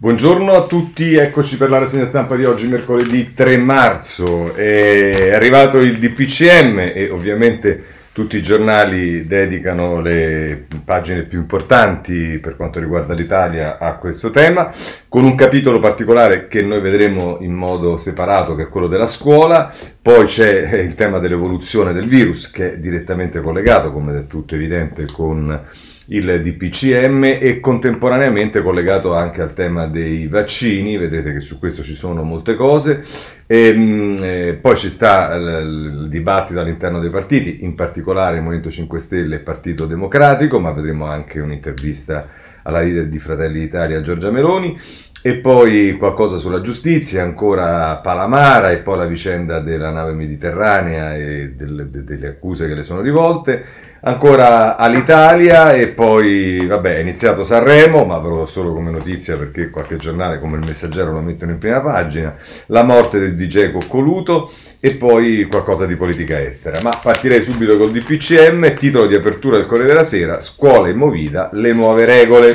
Buongiorno a tutti, eccoci per la rassegna stampa di oggi, mercoledì 3 marzo. È arrivato il DPCM e ovviamente tutti i giornali dedicano le pagine più importanti per quanto riguarda l'Italia a questo tema, con un capitolo particolare che noi vedremo in modo separato, che è quello della scuola. Poi c'è il tema dell'evoluzione del virus, che è direttamente collegato, come è tutto evidente, con il DPCM e contemporaneamente collegato anche al tema dei vaccini, vedrete che su questo ci sono molte cose, e, ehm, eh, poi ci sta il, il, dibattito all'interno dei partiti, in particolare il Movimento 5 Stelle e Partito Democratico, ma vedremo anche un'intervista alla leader di Fratelli d'Italia Giorgia Meloni. E poi qualcosa sulla giustizia, ancora Palamara e poi la vicenda della nave mediterranea e delle, delle accuse che le sono rivolte, ancora all'Italia e poi vabbè è iniziato Sanremo, ma ve lo do solo come notizia perché qualche giornale come il Messaggero lo mettono in prima pagina, la morte del DJ Coccoluto e poi qualcosa di politica estera. Ma partirei subito col DPCM, titolo di apertura del Corriere della Sera, scuola in movida, le nuove regole.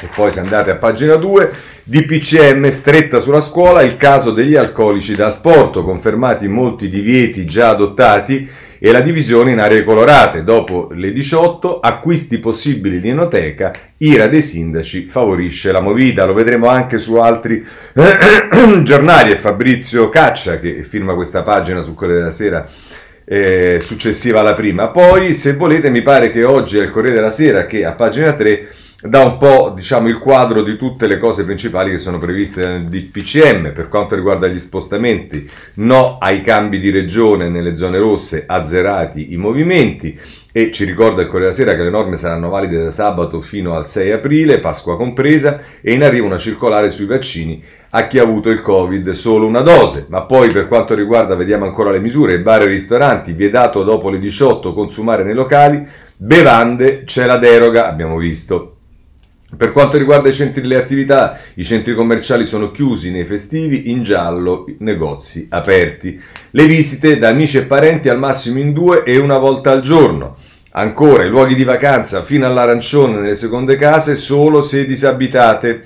E poi se andate a pagina 2, DPCM stretta sulla scuola, il caso degli alcolici da sport, confermati molti divieti già adottati e la divisione in aree colorate. Dopo le 18, acquisti possibili in enoteca, ira dei sindaci favorisce la movida. Lo vedremo anche su altri giornali. È Fabrizio Caccia che firma questa pagina su Corriere della Sera eh, successiva alla prima. Poi, se volete, mi pare che oggi è il Corriere della Sera che a pagina 3 dà un po' diciamo, il quadro di tutte le cose principali che sono previste nel DPCM per quanto riguarda gli spostamenti, no ai cambi di regione nelle zone rosse, azzerati i movimenti e ci ricorda il Corriere della Sera che le norme saranno valide da sabato fino al 6 aprile, Pasqua compresa, e in arrivo una circolare sui vaccini a chi ha avuto il Covid solo una dose. Ma poi per quanto riguarda, vediamo ancora le misure, bar e ristoranti, vietato dopo le 18 consumare nei locali, bevande, c'è la deroga, abbiamo visto. Per quanto riguarda i centri delle attività, i centri commerciali sono chiusi nei festivi, in giallo negozi aperti. Le visite da amici e parenti al massimo in due e una volta al giorno. Ancora i luoghi di vacanza fino all'arancione nelle seconde case solo se disabitate.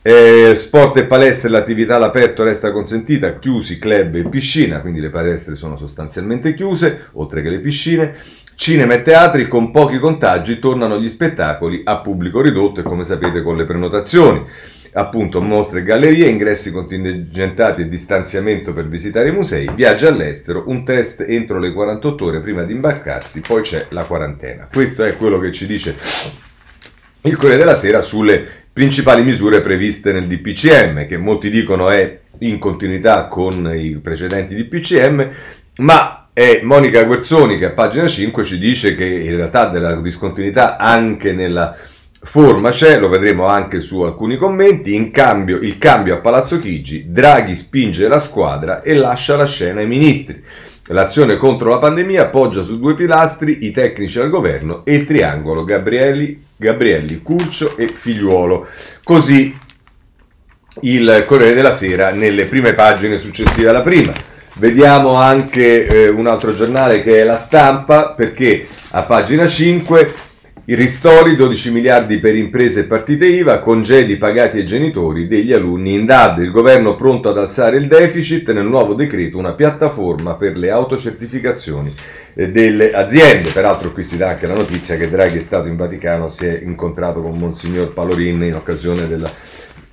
Eh, sport e palestre, l'attività all'aperto resta consentita, chiusi club e piscina, quindi le palestre sono sostanzialmente chiuse, oltre che le piscine. Cinema e teatri con pochi contagi tornano gli spettacoli a pubblico ridotto e come sapete con le prenotazioni. Appunto mostre e gallerie, ingressi contingentati e distanziamento per visitare i musei, viaggi all'estero, un test entro le 48 ore prima di imbarcarsi, poi c'è la quarantena. Questo è quello che ci dice il Corriere della Sera sulle principali misure previste nel DPCM, che molti dicono è in continuità con i precedenti DPCM, ma e Monica Guerzoni che a pagina 5 ci dice che in realtà della discontinuità anche nella forma c'è, lo vedremo anche su alcuni commenti, in cambio il cambio a Palazzo Chigi, Draghi spinge la squadra e lascia la scena ai ministri. L'azione contro la pandemia appoggia su due pilastri i tecnici al governo e il triangolo Gabrielli, Gabrielli Curcio e Figliuolo. Così il Corriere della Sera nelle prime pagine successive alla prima. Vediamo anche eh, un altro giornale che è La Stampa, perché a pagina 5 i ristori 12 miliardi per imprese e partite IVA, congedi pagati ai genitori degli alunni in DAD. Il governo pronto ad alzare il deficit nel nuovo decreto, una piattaforma per le autocertificazioni eh, delle aziende. Peraltro qui si dà anche la notizia che Draghi è stato in Vaticano, si è incontrato con Monsignor Palorin in occasione della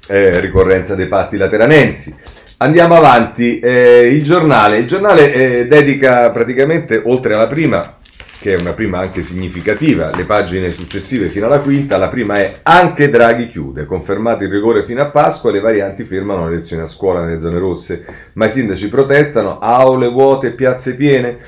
eh, ricorrenza dei patti lateranensi. Andiamo avanti, eh, il giornale, il giornale eh, dedica praticamente, oltre alla prima, che è una prima anche significativa, le pagine successive fino alla quinta, la prima è anche Draghi chiude, confermato il rigore fino a Pasqua, le varianti firmano le lezioni a scuola nelle zone rosse, ma i sindaci protestano, aule vuote, piazze piene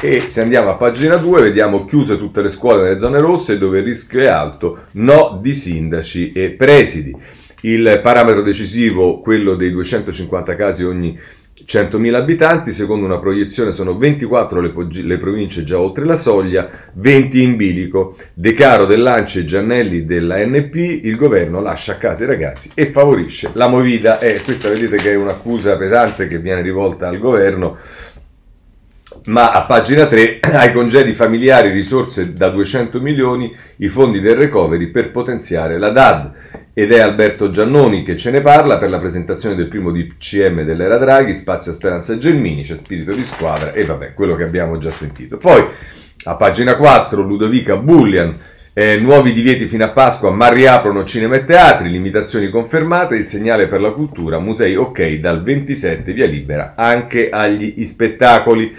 e se andiamo a pagina 2 vediamo chiuse tutte le scuole nelle zone rosse dove il rischio è alto, no di sindaci e presidi. Il parametro decisivo, quello dei 250 casi ogni 100.000 abitanti, secondo una proiezione sono 24 le, le, province già oltre la soglia, 20 in bilico. De Caro, Dell'Ance e Giannelli della NP, il governo lascia a casa i ragazzi e favorisce la movida. Eh, questa vedete che è un'accusa pesante che viene rivolta al governo ma a pagina 3 ai congedi familiari risorse da 200 milioni i fondi del recovery per potenziare la DAD ed è Alberto Giannoni che ce ne parla per la presentazione del primo DCM dell'era Draghi, spazio a Speranza Gelmini, c'è spirito di squadra e vabbè, quello che abbiamo già sentito. Poi a pagina 4 Ludovica Bullian eh, nuovi divieti fino a Pasqua, ma riaprono cinema e teatri, limitazioni confermate, il segnale per la cultura, musei ok dal 27 via libera anche agli spettacoli.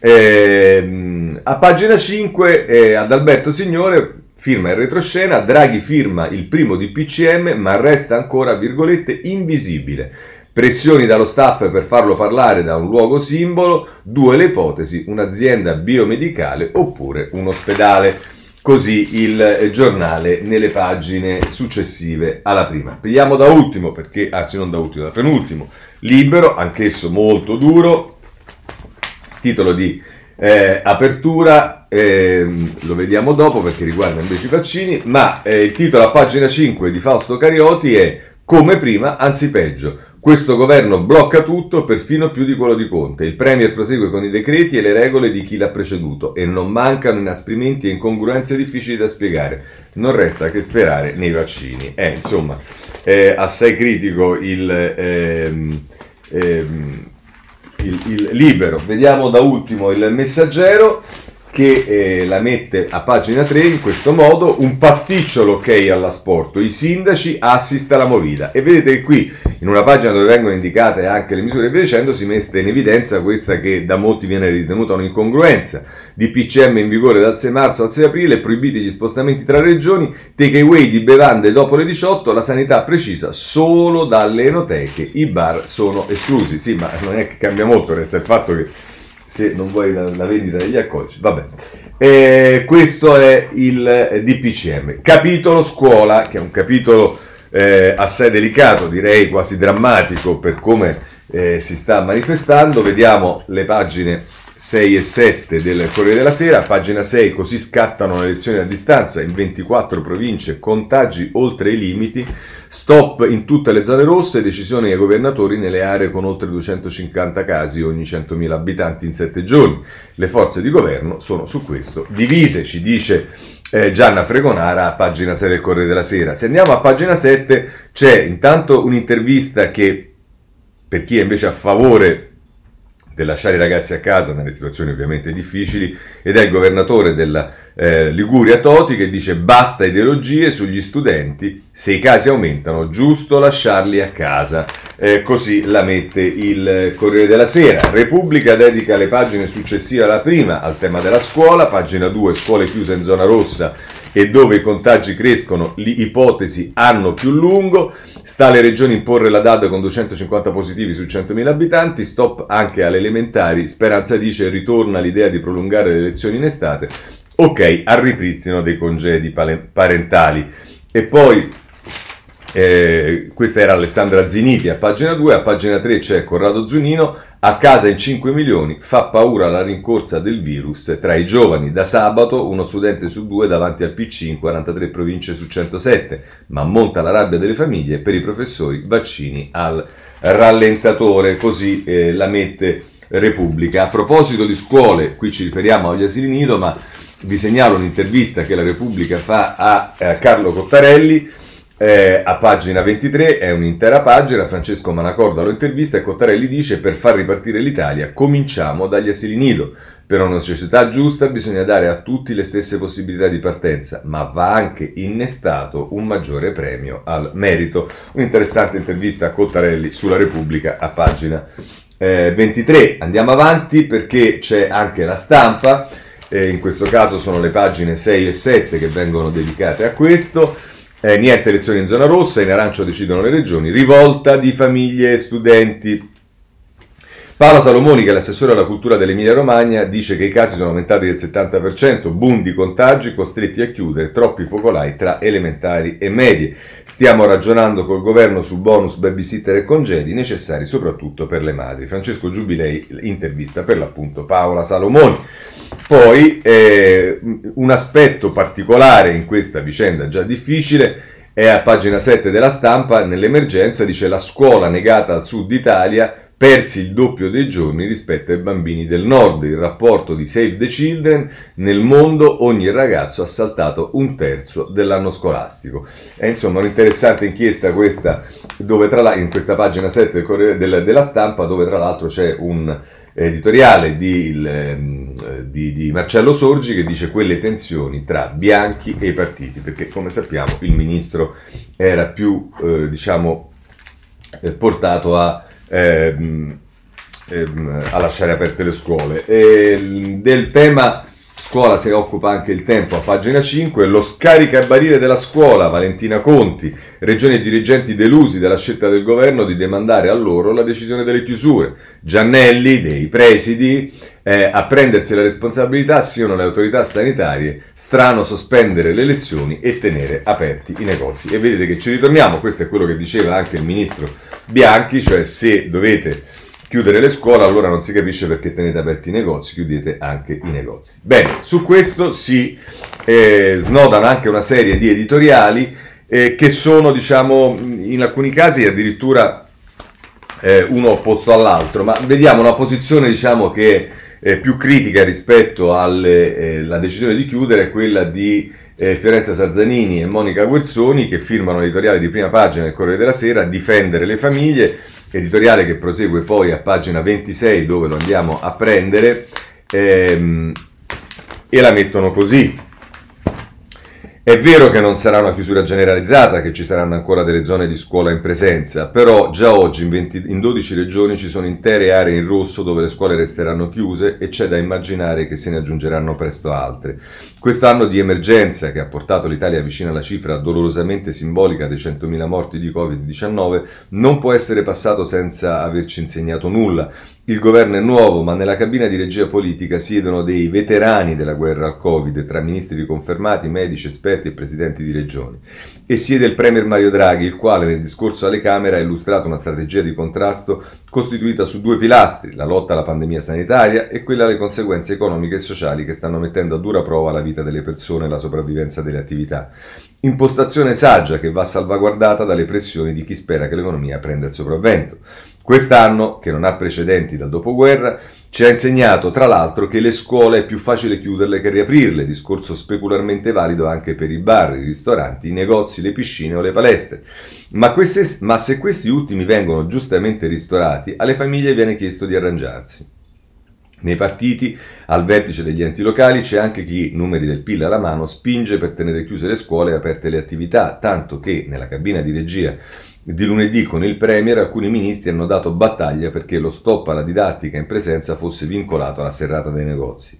Eh, a pagina 5 eh, ad Alberto Signore firma il retroscena, Draghi firma il primo di PCM ma resta ancora, virgolette, invisibile. Pressioni dallo staff per farlo parlare da un luogo simbolo, due le ipotesi, un'azienda biomedicale oppure un ospedale. Così il giornale nelle pagine successive alla prima. Vediamo da ultimo, perché, anzi non da ultimo, da penultimo, libero, anch'esso molto duro, titolo di eh, apertura, eh, lo vediamo dopo perché riguarda invece i vaccini, ma eh, il titolo a pagina 5 di Fausto Carioti è Come prima, anzi peggio. Questo governo blocca tutto, perfino più di quello di Conte. Il Premier prosegue con i decreti e le regole di chi l'ha preceduto e non mancano inasprimenti e incongruenze difficili da spiegare. Non resta che sperare nei vaccini. Eh, insomma, è assai critico il... Ehm, ehm, il, il libero. Vediamo da ultimo il messaggero che eh, la mette a pagina 3 in questo modo, un pasticcio l'ok alla sport, i sindaci assista alla movida. E vedete che qui in una pagina dove vengono indicate anche le misure via dicendo si mette in evidenza questa che da molti viene ritenuta un'incongruenza. Di PCM in vigore dal 6 marzo al 6 aprile, proibiti gli spostamenti tra regioni, takeaway di bevande dopo le 18, la sanità precisa solo dalle enoteche, i bar sono esclusi, sì ma non è che cambia molto, resta il fatto che se non vuoi la, la vendita degli alcolici. Vabbè. Eh, questo è il eh, DPCM. Capitolo scuola, che è un capitolo eh, assai delicato, direi quasi drammatico per come eh, si sta manifestando. Vediamo le pagine 6 e 7 del Corriere della Sera, pagina 6, così scattano le elezioni a distanza in 24 province, contagi oltre i limiti, stop in tutte le zone rosse, decisioni ai governatori nelle aree con oltre 250 casi ogni 100.000 abitanti in 7 giorni. Le forze di governo sono su questo divise, ci dice eh, Gianna Fregonara a pagina 6 del Corriere della Sera. Se andiamo a pagina 7 c'è intanto un'intervista che per chi è invece a favore del lasciare i ragazzi a casa nelle situazioni ovviamente difficili ed è il governatore della eh, Liguria Toti che dice basta ideologie sugli studenti, se i casi aumentano giusto lasciarli a casa. Eh, così la mette il Corriere della Sera. Repubblica dedica le pagine successive alla prima al tema della scuola, pagina 2 scuole chiuse in zona rossa e dove i contagi crescono, l'ipotesi anno più lungo, sta alle regioni imporre la DAD con 250 positivi su 100.000 abitanti, stop anche alle elementari, Speranza dice ritorna l'idea di prolungare le lezioni in estate, ok al ripristino dei congedi parentali. E poi eh, questa era Alessandra Ziniti a pagina 2, a pagina 3 c'è Corrado Zunino, a casa in 5 milioni, fa paura la rincorsa del virus tra i giovani. Da sabato uno studente su due davanti al PC in 43 province su 107, ma monta la rabbia delle famiglie per i professori vaccini al rallentatore, così eh, la mette Repubblica. A proposito di scuole, qui ci riferiamo agli asili nido, ma vi segnalo un'intervista che la Repubblica fa a, a Carlo Cottarelli eh, a pagina 23 è un'intera pagina, Francesco Manacorda lo intervista e Cottarelli dice per far ripartire l'Italia cominciamo dagli asili nido. Per una società giusta bisogna dare a tutti le stesse possibilità di partenza, ma va anche innestato un maggiore premio al merito. Un'interessante intervista a Cottarelli sulla Repubblica a pagina eh, 23. Andiamo avanti perché c'è anche la stampa, eh, in questo caso sono le pagine 6 e 7 che vengono dedicate a questo. Eh, niente elezioni in zona rossa, in arancio decidono le regioni, rivolta di famiglie e studenti. Paolo Salomoni, che è l'assessore alla cultura dell'Emilia Romagna, dice che i casi sono aumentati del 70%, boom di contagi, costretti a chiudere, troppi focolai tra elementari e medie. Stiamo ragionando col governo su bonus babysitter e congedi necessari soprattutto per le madri. Francesco Giubilei intervista per l'appunto Paola Salomoni. Poi eh, un aspetto particolare in questa vicenda già difficile è a pagina 7 della stampa, nell'emergenza dice la scuola negata al sud Italia persi il doppio dei giorni rispetto ai bambini del nord. Il rapporto di Save the Children, nel mondo ogni ragazzo ha saltato un terzo dell'anno scolastico. È insomma un'interessante inchiesta questa, dove tra l'altro, in questa pagina 7 del, della stampa, dove tra l'altro c'è un editoriale di, ehm, di, di, Marcello Sorgi che dice quelle tensioni tra bianchi e partiti, perché come sappiamo il ministro era più eh, diciamo, eh, portato a, ehm, ehm, a, lasciare aperte le scuole. E del tema Scuola si occupa anche il tempo a pagina 5, lo scaricabarile della scuola, Valentina Conti, regioni e dirigenti delusi dalla scelta del governo di demandare a loro la decisione delle chiusure. Giannelli, dei presidi, eh, a prendersi la responsabilità siano le autorità sanitarie, strano sospendere le lezioni e tenere aperti i negozi. E vedete che ci ritorniamo, questo è quello che diceva anche il ministro Bianchi, cioè se dovete chiudere le scuole, allora non si capisce perché tenete aperti i negozi, chiudete anche i negozi. Bene, su questo si eh, snodano anche una serie di editoriali eh, che sono, diciamo, in alcuni casi addirittura eh, uno opposto all'altro, ma vediamo una posizione, diciamo, che è più critica rispetto alla eh, decisione di chiudere, è quella di eh, Fiorenza Sarzanini e Monica Guerzoni che firmano l'editoriale di prima pagina del Corriere della Sera, difendere le famiglie editoriale che prosegue poi a pagina 26 dove lo andiamo a prendere ehm, e la mettono così. È vero che non sarà una chiusura generalizzata, che ci saranno ancora delle zone di scuola in presenza, però già oggi in, 20, in 12 regioni ci sono intere aree in rosso dove le scuole resteranno chiuse e c'è da immaginare che se ne aggiungeranno presto altre. Quest'anno di emergenza che ha portato l'Italia vicino alla cifra dolorosamente simbolica dei 100.000 morti di Covid-19 non può essere passato senza averci insegnato nulla il governo è nuovo, ma nella cabina di regia politica siedono dei veterani della guerra al Covid, tra ministri riconfermati, medici, esperti e presidenti di regioni. E siede il Premier Mario Draghi, il quale nel discorso alle Camere ha illustrato una strategia di contrasto costituita su due pilastri, la lotta alla pandemia sanitaria e quella alle conseguenze economiche e sociali che stanno mettendo a dura prova la vita delle persone e la sopravvivenza delle attività. Impostazione saggia che va salvaguardata dalle pressioni di chi spera che l'economia prenda il sopravvento. Quest'anno, che non ha precedenti dal dopoguerra, ci ha insegnato tra l'altro che le scuole è più facile chiuderle che riaprirle, discorso specularmente valido anche per i bar, i ristoranti, i negozi, le piscine o le palestre. Ma, queste, ma se questi ultimi vengono giustamente ristorati, alle famiglie viene chiesto di arrangiarsi. Nei partiti, al vertice degli enti locali, c'è anche chi, numeri del PIL alla mano, spinge per tenere chiuse le scuole e aperte le attività, tanto che nella cabina di regia di lunedì con il Premier alcuni ministri hanno dato battaglia perché lo stop alla didattica in presenza fosse vincolato alla serrata dei negozi.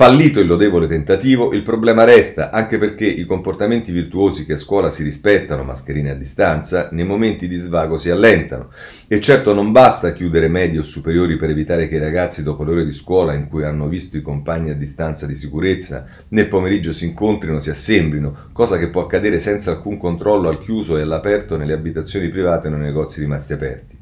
Fallito il lodevole tentativo, il problema resta anche perché i comportamenti virtuosi che a scuola si rispettano, mascherine a distanza, nei momenti di svago si allentano. E certo non basta chiudere medie o superiori per evitare che i ragazzi dopo le ore di scuola in cui hanno visto i compagni a distanza di sicurezza nel pomeriggio si incontrino, si assemblino, cosa che può accadere senza alcun controllo al chiuso e all'aperto nelle abitazioni private o nei negozi rimasti aperti.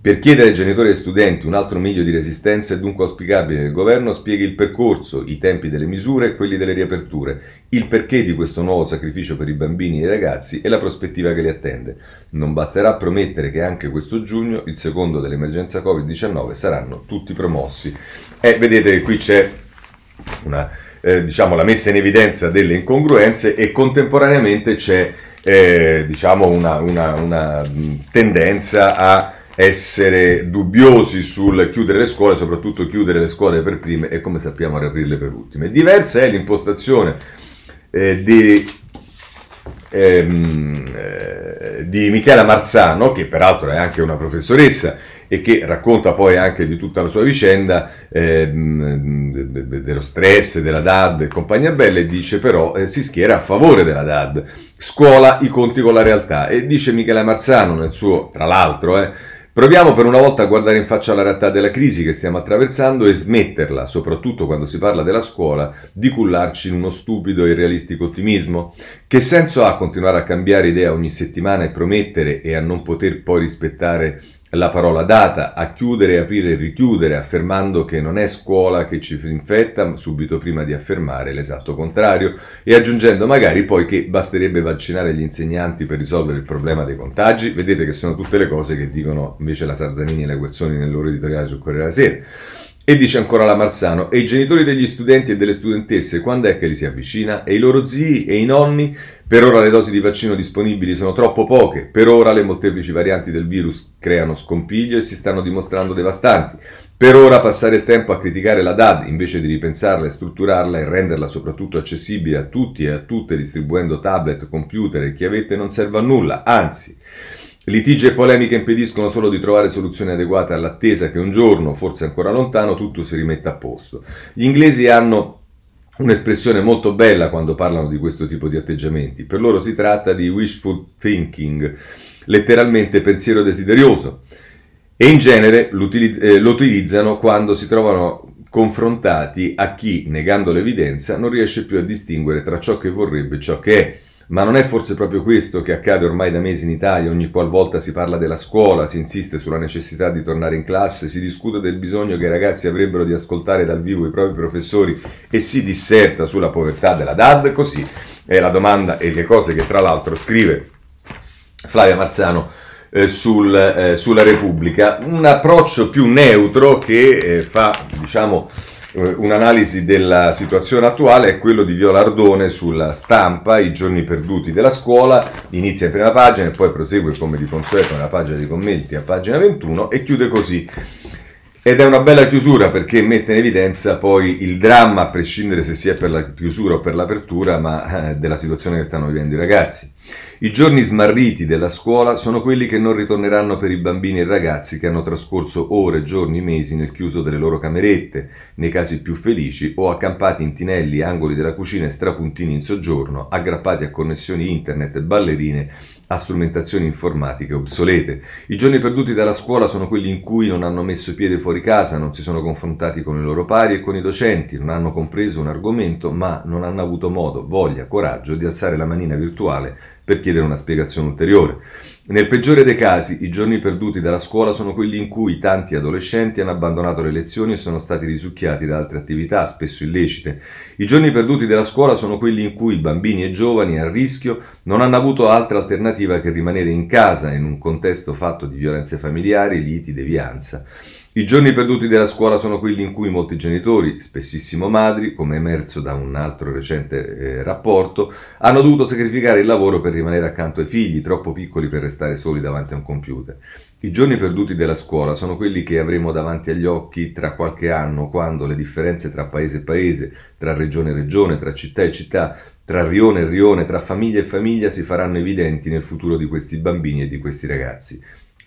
Per chiedere ai genitori e studenti un altro miglio di resistenza è dunque auspicabile che il governo spieghi il percorso, i tempi delle misure e quelli delle riaperture, il perché di questo nuovo sacrificio per i bambini e i ragazzi e la prospettiva che li attende. Non basterà promettere che anche questo giugno, il secondo dell'emergenza Covid-19, saranno tutti promossi. E vedete che qui c'è una, eh, diciamo, la messa in evidenza delle incongruenze e contemporaneamente c'è eh, diciamo una, una, una tendenza a essere dubbiosi sul chiudere le scuole, soprattutto chiudere le scuole per prime e come sappiamo riaprirle per ultime. Diversa è l'impostazione eh, di, ehm, eh, di Michela Marzano, che peraltro è anche una professoressa e che racconta poi anche di tutta la sua vicenda eh, dello stress, della DAD e compagnia bella e dice però eh, si schiera a favore della DAD, scuola i conti con la realtà e dice Michela Marzano nel suo, tra l'altro, eh, Proviamo per una volta a guardare in faccia la realtà della crisi che stiamo attraversando e smetterla, soprattutto quando si parla della scuola, di cullarci in uno stupido e irrealistico ottimismo. Che senso ha continuare a cambiare idea ogni settimana e promettere e a non poter poi rispettare la parola data, a chiudere, aprire e richiudere, affermando che non è scuola che ci infetta, subito prima di affermare l'esatto contrario, e aggiungendo magari poi che basterebbe vaccinare gli insegnanti per risolvere il problema dei contagi. Vedete che sono tutte le cose che dicono invece la Sarzanini e la Guerzoni nel loro editoriale sul Corriere della Sera. E dice ancora la Marzano, e i genitori degli studenti e delle studentesse quando è che li si avvicina? E i loro zii e i nonni? Per ora le dosi di vaccino disponibili sono troppo poche, per ora le molteplici varianti del virus creano scompiglio e si stanno dimostrando devastanti. Per ora passare il tempo a criticare la DAD invece di ripensarla e strutturarla e renderla soprattutto accessibile a tutti e a tutte distribuendo tablet, computer e chiavette non serve a nulla, anzi... Litigi e polemiche impediscono solo di trovare soluzioni adeguate all'attesa che un giorno, forse ancora lontano, tutto si rimetta a posto. Gli inglesi hanno un'espressione molto bella quando parlano di questo tipo di atteggiamenti. Per loro si tratta di wishful thinking, letteralmente pensiero desiderioso. E in genere eh, lo utilizzano quando si trovano confrontati a chi, negando l'evidenza, non riesce più a distinguere tra ciò che vorrebbe e ciò che è. Ma non è forse proprio questo che accade ormai da mesi in Italia, ogni qualvolta si parla della scuola, si insiste sulla necessità di tornare in classe, si discute del bisogno che i ragazzi avrebbero di ascoltare dal vivo i propri professori e si disserta sulla povertà della DAD? Così è la domanda e le cose che tra l'altro scrive Flavia Marzano eh, sul, eh, sulla Repubblica. Un approccio più neutro che eh, fa, diciamo, un'analisi della situazione attuale è quello di Viola Ardone sulla stampa, i giorni perduti della scuola, inizia in prima pagina e poi prosegue come di consueto nella pagina dei commenti a pagina 21 e chiude così. Ed è una bella chiusura perché mette in evidenza poi il dramma, a prescindere se si è per la chiusura o per l'apertura, ma eh, della situazione che stanno vivendo i ragazzi. I giorni smarriti della scuola sono quelli che non ritorneranno per i bambini e ragazzi che hanno trascorso ore, giorni, mesi nel chiuso delle loro camerette, nei casi più felici, o accampati in tinelli, angoli della cucina e strapuntini in soggiorno, aggrappati a connessioni internet ballerine a strumentazioni informatiche obsolete. I giorni perduti dalla scuola sono quelli in cui non hanno messo piede fuori casa, non si sono confrontati con i loro pari e con i docenti, non hanno compreso un argomento, ma non hanno avuto modo, voglia, coraggio di alzare la manina virtuale per chiedere una spiegazione ulteriore. Nel peggiore dei casi, i giorni perduti dalla scuola sono quelli in cui tanti adolescenti hanno abbandonato le lezioni e sono stati risucchiati da altre attività, spesso illecite. I giorni perduti della scuola sono quelli in cui bambini e giovani a rischio non hanno avuto altra alternativa che rimanere in casa in un contesto fatto di violenze familiari, liti, devianza. I giorni perduti della scuola sono quelli in cui molti genitori, spessissimo madri, come emerso da un altro recente eh, rapporto, hanno dovuto sacrificare il lavoro per rimanere accanto ai figli, troppo piccoli per restare soli davanti a un computer. I giorni perduti della scuola sono quelli che avremo davanti agli occhi tra qualche anno, quando le differenze tra paese e paese, tra regione e regione, tra città e città, tra rione e rione, tra famiglia e famiglia si faranno evidenti nel futuro di questi bambini e di questi ragazzi.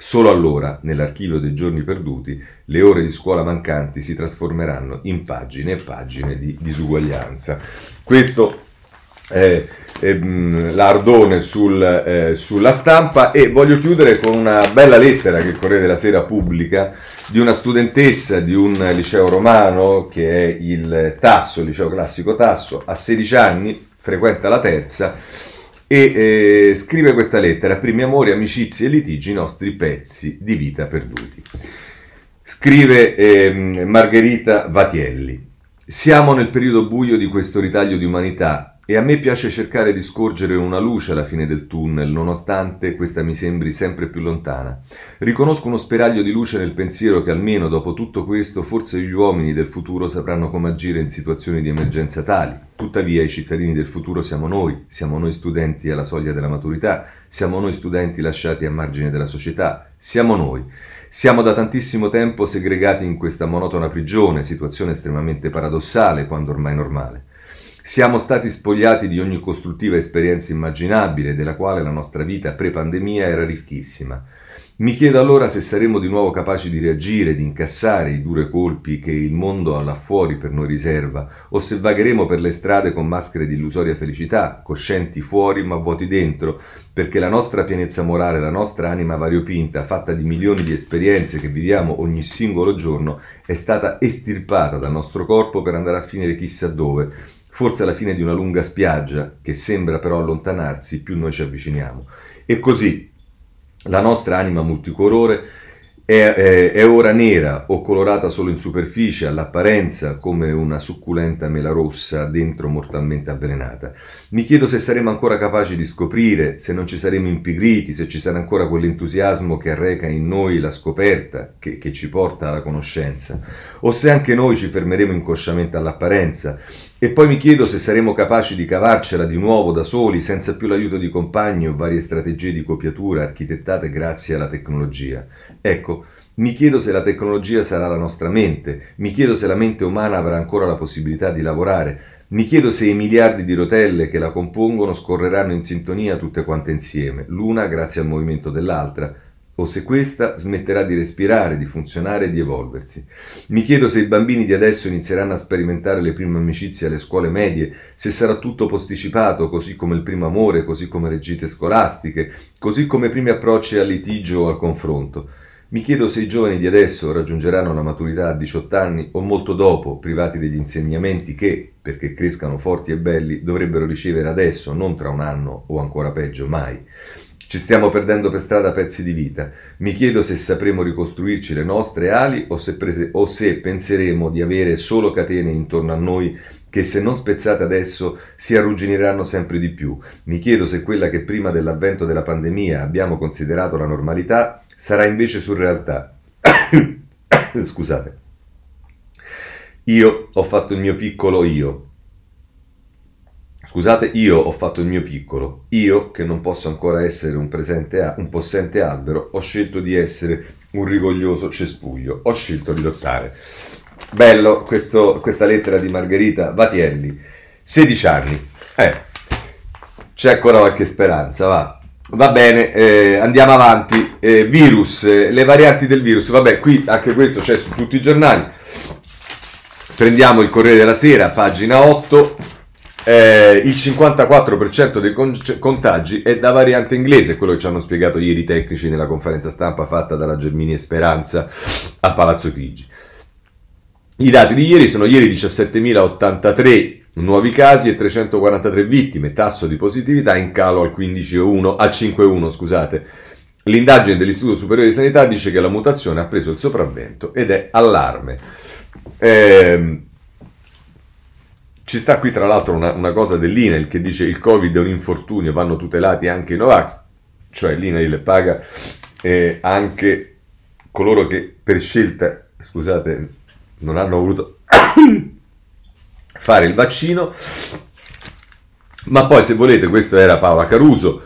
Solo allora, nell'archivio dei giorni perduti, le ore di scuola mancanti si trasformeranno in pagine e pagine di disuguaglianza. Questo è, mm, l'ardone sul, eh, sulla stampa e voglio chiudere con una bella lettera che il Corriere della Sera pubblica di una studentessa di un liceo romano che è il Tasso, liceo classico Tasso, a 16 anni, frequenta la terza e eh, scrive questa lettera, primi amori, amicizie e litigi, i nostri pezzi di vita perduti. Scrive eh, Margherita Vatielli, siamo nel periodo buio di questo ritaglio di umanità e a me piace cercare di scorgere una luce alla fine del tunnel, nonostante questa mi sembri sempre più lontana. Riconosco uno spiraglio di luce nel pensiero che almeno dopo tutto questo forse gli uomini del futuro sapranno come agire in situazioni di emergenza tali. Tuttavia i cittadini del futuro siamo noi, siamo noi studenti alla soglia della maturità, siamo noi studenti lasciati a margine della società, siamo noi. Siamo da tantissimo tempo segregati in questa monotona prigione, situazione estremamente paradossale quando ormai normale. Siamo stati spogliati di ogni costruttiva esperienza immaginabile, della quale la nostra vita pre-pandemia era ricchissima. Mi chiedo allora se saremo di nuovo capaci di reagire, di incassare i duri colpi che il mondo là fuori per noi riserva, o se vagheremo per le strade con maschere di illusoria felicità, coscienti fuori ma vuoti dentro, perché la nostra pienezza morale, la nostra anima variopinta, fatta di milioni di esperienze che viviamo ogni singolo giorno, è stata estirpata dal nostro corpo per andare a finire chissà dove, forse alla fine di una lunga spiaggia che sembra però allontanarsi più noi ci avviciniamo. E così la nostra anima multicolore è, è, è, ora nera o colorata solo in superficie, all'apparenza, come una succulenta mela rossa dentro mortalmente avvelenata. Mi chiedo se saremo ancora capaci di scoprire, se non ci saremo impigriti, se ci sarà ancora quell'entusiasmo che arreca in noi la scoperta, che, che ci porta alla conoscenza, o se anche noi ci fermeremo inconsciamente all'apparenza. E poi mi chiedo se saremo capaci di cavarcela di nuovo da soli, senza più l'aiuto di compagni o varie strategie di copiatura architettate grazie alla tecnologia. Ecco, mi chiedo se la tecnologia sarà la nostra mente, mi chiedo se la mente umana avrà ancora la possibilità di lavorare, mi chiedo se i miliardi di rotelle che la compongono scorreranno in sintonia tutte quante insieme, l'una grazie al movimento dell'altra, o se questa smetterà di respirare, di funzionare e di evolversi. Mi chiedo se i bambini di adesso inizieranno a sperimentare le prime amicizie alle scuole medie, se sarà tutto posticipato, così come il primo amore, così come le gite scolastiche, così come i primi approcci al litigio o al confronto. Mi chiedo se i giovani di adesso raggiungeranno la maturità a 18 anni o molto dopo, privati degli insegnamenti che, perché crescano forti e belli, dovrebbero ricevere adesso, non tra un anno o ancora peggio, mai. Ci stiamo perdendo per strada pezzi di vita. Mi chiedo se sapremo ricostruirci le nostre ali o se, prese- o se penseremo di avere solo catene intorno a noi che se non spezzate adesso si arrugginiranno sempre di più. Mi chiedo se quella che prima dell'avvento della pandemia abbiamo considerato la normalità sarà invece su. Scusate. Io ho fatto il mio piccolo io. Scusate, io ho fatto il mio piccolo. Io, che non posso ancora essere un, presente, un possente albero, ho scelto di essere un rigoglioso cespuglio. Ho scelto di lottare. Bello questo, questa lettera di Margherita Vatielli. 16 anni. Eh, c'è ancora qualche speranza, va. Va bene, eh, andiamo avanti. Eh, virus, eh, le varianti del virus. Vabbè, qui anche questo c'è su tutti i giornali. Prendiamo il Corriere della Sera, pagina 8. Eh, il 54% dei con- contagi è da variante inglese, quello che ci hanno spiegato ieri i tecnici nella conferenza stampa fatta dalla Germini Speranza a Palazzo Chigi. I dati di ieri sono ieri 17.083 nuovi casi e 343 vittime, tasso di positività in calo al 15,1, a 5,1 scusate. L'indagine dell'Istituto Superiore di Sanità dice che la mutazione ha preso il sopravvento ed è allarme. Eh, ci sta qui tra l'altro una, una cosa dell'INEL che dice il Covid è un infortunio, vanno tutelati anche i Novax, cioè l'INEL paga eh, anche coloro che per scelta, scusate, non hanno voluto fare il vaccino. Ma poi se volete, questo era Paola Caruso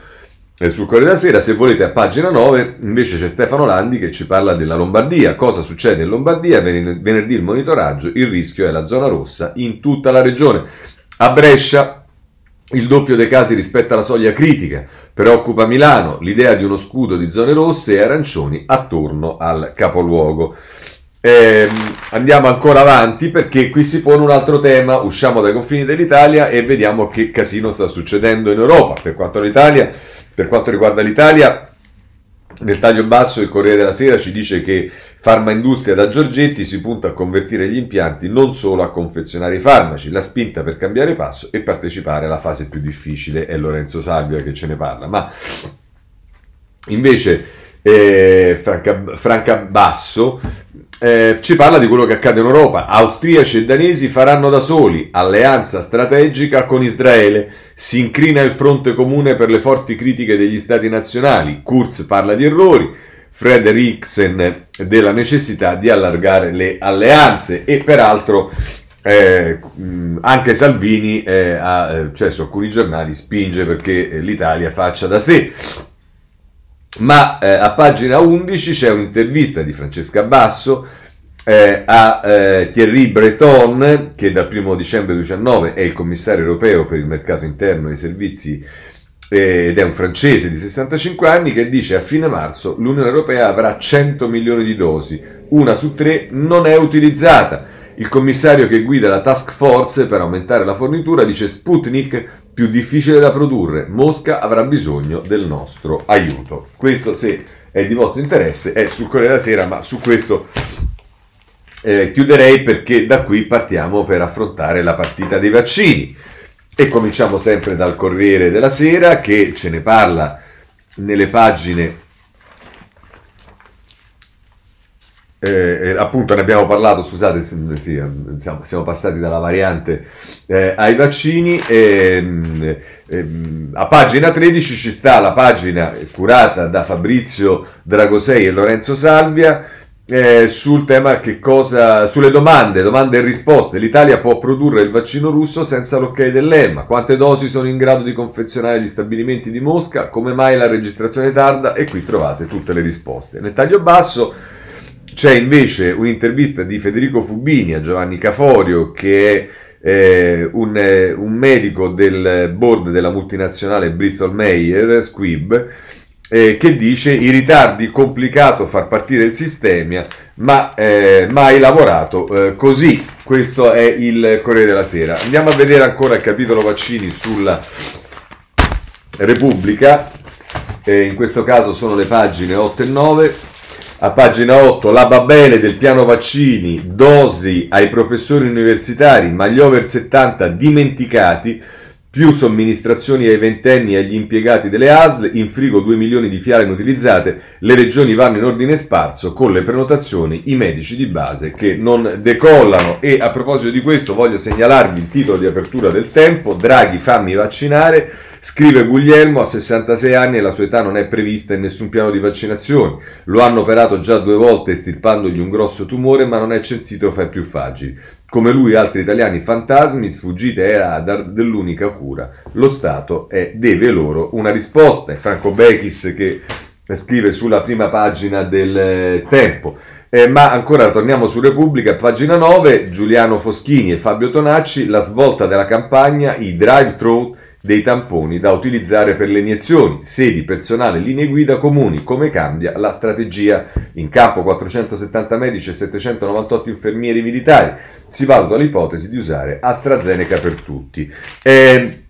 eh, sul Corriere della Sera, se volete a pagina 9 invece c'è Stefano Landi che ci parla della Lombardia. Cosa succede in Lombardia? Venerdì il monitoraggio, il rischio è la zona rossa in tutta la regione. A Brescia il doppio dei casi rispetto alla soglia critica. Preoccupa Milano l'idea di uno scudo di zone rosse e arancioni attorno al capoluogo. Eh, andiamo ancora avanti perché qui si pone un altro tema, usciamo dai confini dell'Italia e vediamo che casino sta succedendo in Europa. Per quanto, per quanto riguarda l'Italia, nel taglio basso il Corriere della Sera ci dice che Farmaindustria da Giorgetti si punta a convertire gli impianti non solo a confezionare i farmaci, la spinta per cambiare passo e partecipare alla fase più difficile è Lorenzo Salvia che ce ne parla. Ma invece eh, Franca, Franca Basso eh, ci parla di quello che accade in Europa. Austriaci e danesi faranno da soli alleanza strategica con Israele. Si incrina il fronte comune per le forti critiche degli stati nazionali. Kurz parla di errori. Frederiksen della necessità di allargare le alleanze e peraltro eh, anche Salvini eh, ha, eh, cioè su alcuni giornali spinge perché l'Italia faccia da sé ma eh, a pagina 11 c'è un'intervista di Francesca Basso eh, a eh, Thierry Breton, che dal 1 dicembre 2019 è il commissario europeo per il mercato interno e i servizi eh, ed è un francese di 65 anni che dice a fine marzo l'Unione Europea avrà 100 milioni di dosi, una su tre non è utilizzata. Il commissario che guida la task force per aumentare la fornitura dice Sputnik più difficile da produrre, Mosca avrà bisogno del nostro aiuto. Questo se è di vostro interesse è sul Corriere della Sera, ma su questo eh, chiuderei perché da qui partiamo per affrontare la partita dei vaccini. E cominciamo sempre dal Corriere della Sera che ce ne parla nelle pagine eh, appunto ne abbiamo parlato, scusate, sì, siamo, siamo, passati dalla variante eh, ai vaccini. Eh, a pagina 13 ci sta la pagina curata da Fabrizio Dragosei e Lorenzo Salvia eh, sul tema che cosa, sulle domande, domande e risposte. L'Italia può produrre il vaccino russo senza l'ok dell'EMA. Quante dosi sono in grado di confezionare gli stabilimenti di Mosca? Come mai la registrazione tarda? E qui trovate tutte le risposte. Nel taglio basso c'è invece un'intervista di Federico Fubini a Giovanni Caforio che è eh, un, eh, un medico del board della multinazionale Bristol Mayer, Squibb, eh, che dice i ritardi complicato far partire il sistema, ma eh, mai lavorato eh, così. Questo è il Corriere della Sera. Andiamo a vedere ancora il capitolo vaccini sulla Repubblica, eh, in questo caso sono le pagine 8 e 9. A pagina 8 la babele del piano vaccini, dosi ai professori universitari, ma gli over 70 dimenticati più somministrazioni ai ventenni e agli impiegati delle ASL, in frigo 2 milioni di fiale inutilizzate, le regioni vanno in ordine sparso con le prenotazioni, i medici di base che non decollano. E a proposito di questo voglio segnalarvi il titolo di apertura del tempo, Draghi fammi vaccinare, Scrive Guglielmo, a 66 anni e la sua età non è prevista in nessun piano di vaccinazione. Lo hanno operato già due volte estirpandogli un grosso tumore, ma non è censito fra i più fragili. Come lui altri italiani fantasmi, sfuggite ai radar dell'unica cura. Lo Stato è, deve loro una risposta. È Franco Bechis che scrive sulla prima pagina del eh, Tempo. Eh, ma ancora torniamo su Repubblica, pagina 9, Giuliano Foschini e Fabio Tonacci, la svolta della campagna, i drive-thru dei tamponi da utilizzare per le iniezioni, sedi, personale, linee guida comuni, come cambia la strategia. In campo 470 medici e 798 infermieri militari. Si valuta l'ipotesi di usare AstraZeneca per tutti. Eh,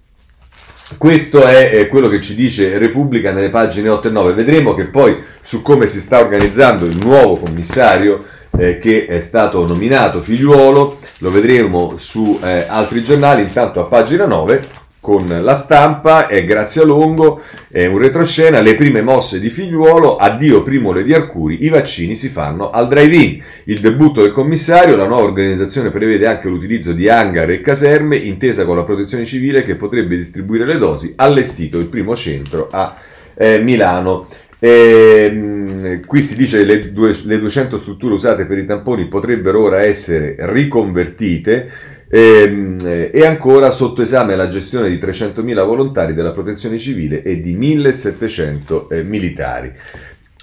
questo è eh, quello che ci dice Repubblica nelle pagine 8 e 9. Vedremo che poi su come si sta organizzando il nuovo commissario eh, che è stato nominato figliuolo, lo vedremo su eh, altri giornali. Intanto a pagina 9 con la stampa è Grazia Longo, è un retroscena, le prime mosse di figliuolo, addio Primole di Arcuri, i vaccini si fanno al drive-in. Il debutto del commissario, la nuova organizzazione prevede anche l'utilizzo di hangar e caserme, intesa con la protezione civile che potrebbe distribuire le dosi, allestito il primo centro a eh, Milano. E, ehm, qui si dice che le, le 200 strutture usate per i tamponi potrebbero ora essere riconvertite e, ehm, e, ancora sotto esame la gestione di 300.000 volontari della protezione civile e di 1.700 eh, militari.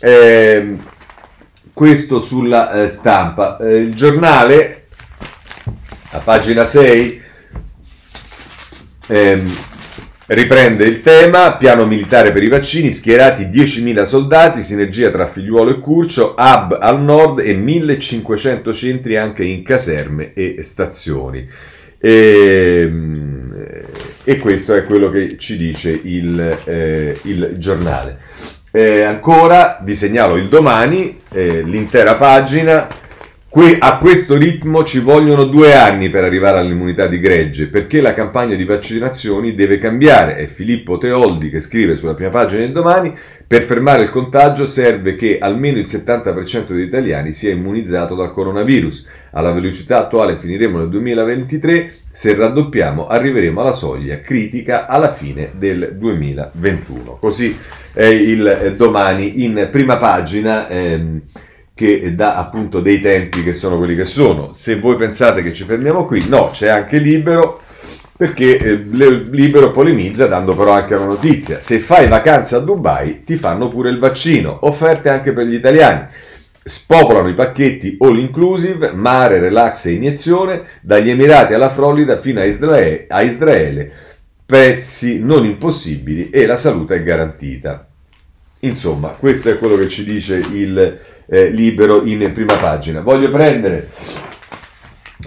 Eh, questo sulla eh, stampa. Eh, il giornale, a pagina 6, ehm, Riprende il tema, piano militare per i vaccini, schierati 10.000 soldati, sinergia tra Figliuolo e Curcio, hub al nord e 1.500 centri anche in caserme e stazioni. E, ehm, e questo è quello che ci dice il, eh, il giornale. Eh, ancora vi segnalo il domani, eh, l'intera pagina Que- a questo ritmo ci vogliono due anni per arrivare all'immunità di gregge, perché la campagna di vaccinazioni deve cambiare. È Filippo Teoldi che scrive sulla prima pagina del domani, per fermare il contagio serve che almeno il 70% degli italiani sia immunizzato dal coronavirus. Alla velocità attuale finiremo nel 2023, se raddoppiamo arriveremo alla soglia critica alla fine del 2021. Così è il eh, domani in prima pagina. Ehm, che dà appunto dei tempi che sono quelli che sono. Se voi pensate che ci fermiamo qui, no, c'è anche Libero perché eh, Libero polemizza dando però anche una notizia. Se fai vacanza a Dubai ti fanno pure il vaccino, offerte anche per gli italiani. Spopolano i pacchetti all inclusive, mare, relax e iniezione, dagli Emirati alla Florida fino a Israele, a Israele prezzi non impossibili e la salute è garantita. Insomma, questo è quello che ci dice il eh, libero in prima pagina. Voglio prendere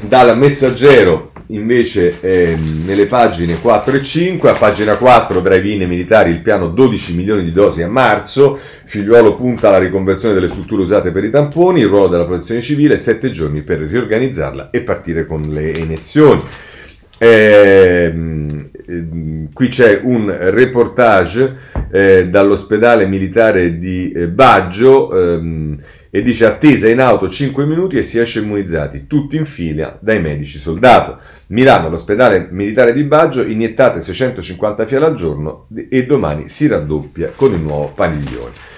dal messaggero invece eh, nelle pagine 4 e 5, a pagina 4 drive-in militari il piano 12 milioni di dosi a marzo, figliuolo punta alla riconversione delle strutture usate per i tamponi, il ruolo della protezione civile, 7 giorni per riorganizzarla e partire con le iniezioni. Eh, qui c'è un reportage eh, dall'ospedale militare di eh, Baggio ehm, e dice attesa in auto 5 minuti e si esce immunizzati, tutti in fila dai medici soldato. Milano, l'ospedale militare di Baggio, iniettate 650 fiale al giorno e domani si raddoppia con il nuovo paniglione.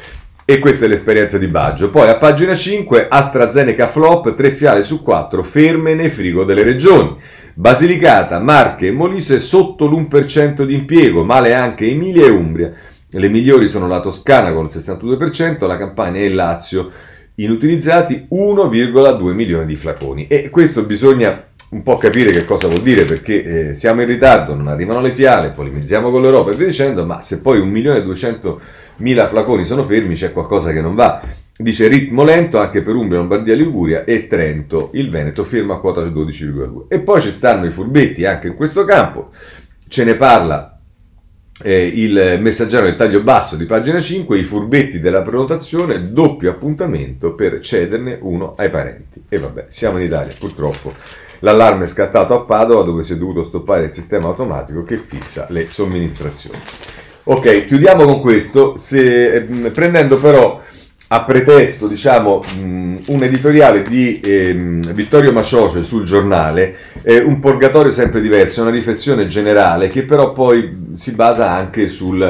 E questa è l'esperienza di Baggio. Poi a pagina 5 AstraZeneca flop, 3 fiale su 4 ferme nei frigo delle regioni. Basilicata, Marche e Molise sotto l'1% di impiego, male anche Emilia e Umbria. Le migliori sono la Toscana con il 62%, la Campania e il Lazio inutilizzati 1,2 milioni di flaconi. E questo bisogna un po' capire che cosa vuol dire perché eh, siamo in ritardo, non arrivano le fiale, polemizziamo con l'Europa e via dicendo, ma se poi 1.200.000 flaconi sono fermi c'è qualcosa che non va. Dice ritmo lento anche per Umbria, Lombardia, Liguria e Trento. Il Veneto firma a quota del 12,2. E poi ci stanno i furbetti anche in questo campo. Ce ne parla eh, il messaggero del taglio basso di pagina 5, i furbetti della prenotazione, doppio appuntamento per cederne uno ai parenti. E vabbè, siamo in Italia, purtroppo. L'allarme è scattato a Padova dove si è dovuto stoppare il sistema automatico che fissa le somministrazioni. Ok, chiudiamo con questo, se, eh, prendendo però a pretesto, diciamo, mh, un editoriale di ehm, Vittorio Macioce sul giornale, eh, un purgatorio sempre diverso, una riflessione generale che però poi si basa anche sul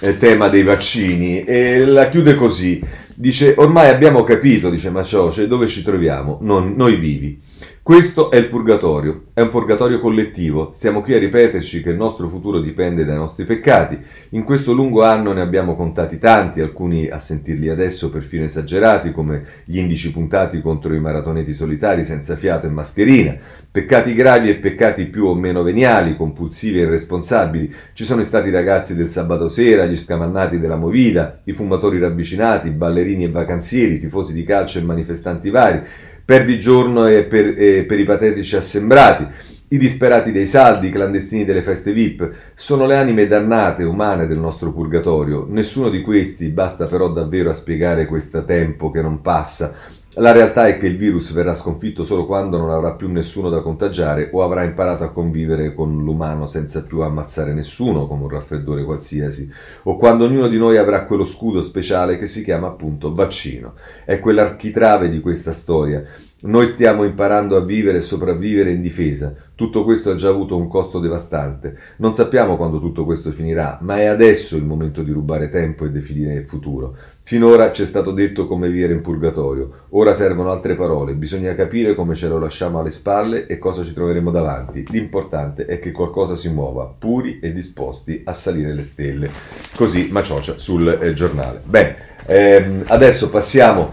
eh, tema dei vaccini e la chiude così. Dice, ormai abbiamo capito, dice Macioce, dove ci troviamo, non, noi vivi. Questo è il purgatorio, è un purgatorio collettivo. Stiamo qui a ripeterci che il nostro futuro dipende dai nostri peccati. In questo lungo anno ne abbiamo contati tanti, alcuni a sentirli adesso perfino esagerati, come gli indici puntati contro i maratoneti solitari senza fiato e mascherina. Peccati gravi e peccati più o meno veniali, compulsivi e irresponsabili. Ci sono stati i ragazzi del sabato sera, gli scamannati della movida, i fumatori ravvicinati, ballerini e vacanzieri, tifosi di calcio e manifestanti vari perdigiorno e per, e per i patetici assembrati, i disperati dei saldi, i clandestini delle feste VIP, sono le anime dannate umane del nostro purgatorio. Nessuno di questi basta però davvero a spiegare questo tempo che non passa, la realtà è che il virus verrà sconfitto solo quando non avrà più nessuno da contagiare o avrà imparato a convivere con l'umano senza più ammazzare nessuno come un raffreddore qualsiasi, o quando ognuno di noi avrà quello scudo speciale che si chiama appunto vaccino. È quell'architrave di questa storia. Noi stiamo imparando a vivere e sopravvivere in difesa. Tutto questo ha già avuto un costo devastante. Non sappiamo quando tutto questo finirà, ma è adesso il momento di rubare tempo e definire il futuro. Finora ci è stato detto come vivere in purgatorio, ora servono altre parole, bisogna capire come ce lo lasciamo alle spalle e cosa ci troveremo davanti. L'importante è che qualcosa si muova, puri e disposti a salire le stelle. Così Maciocia sul eh, giornale. Bene, ehm, adesso passiamo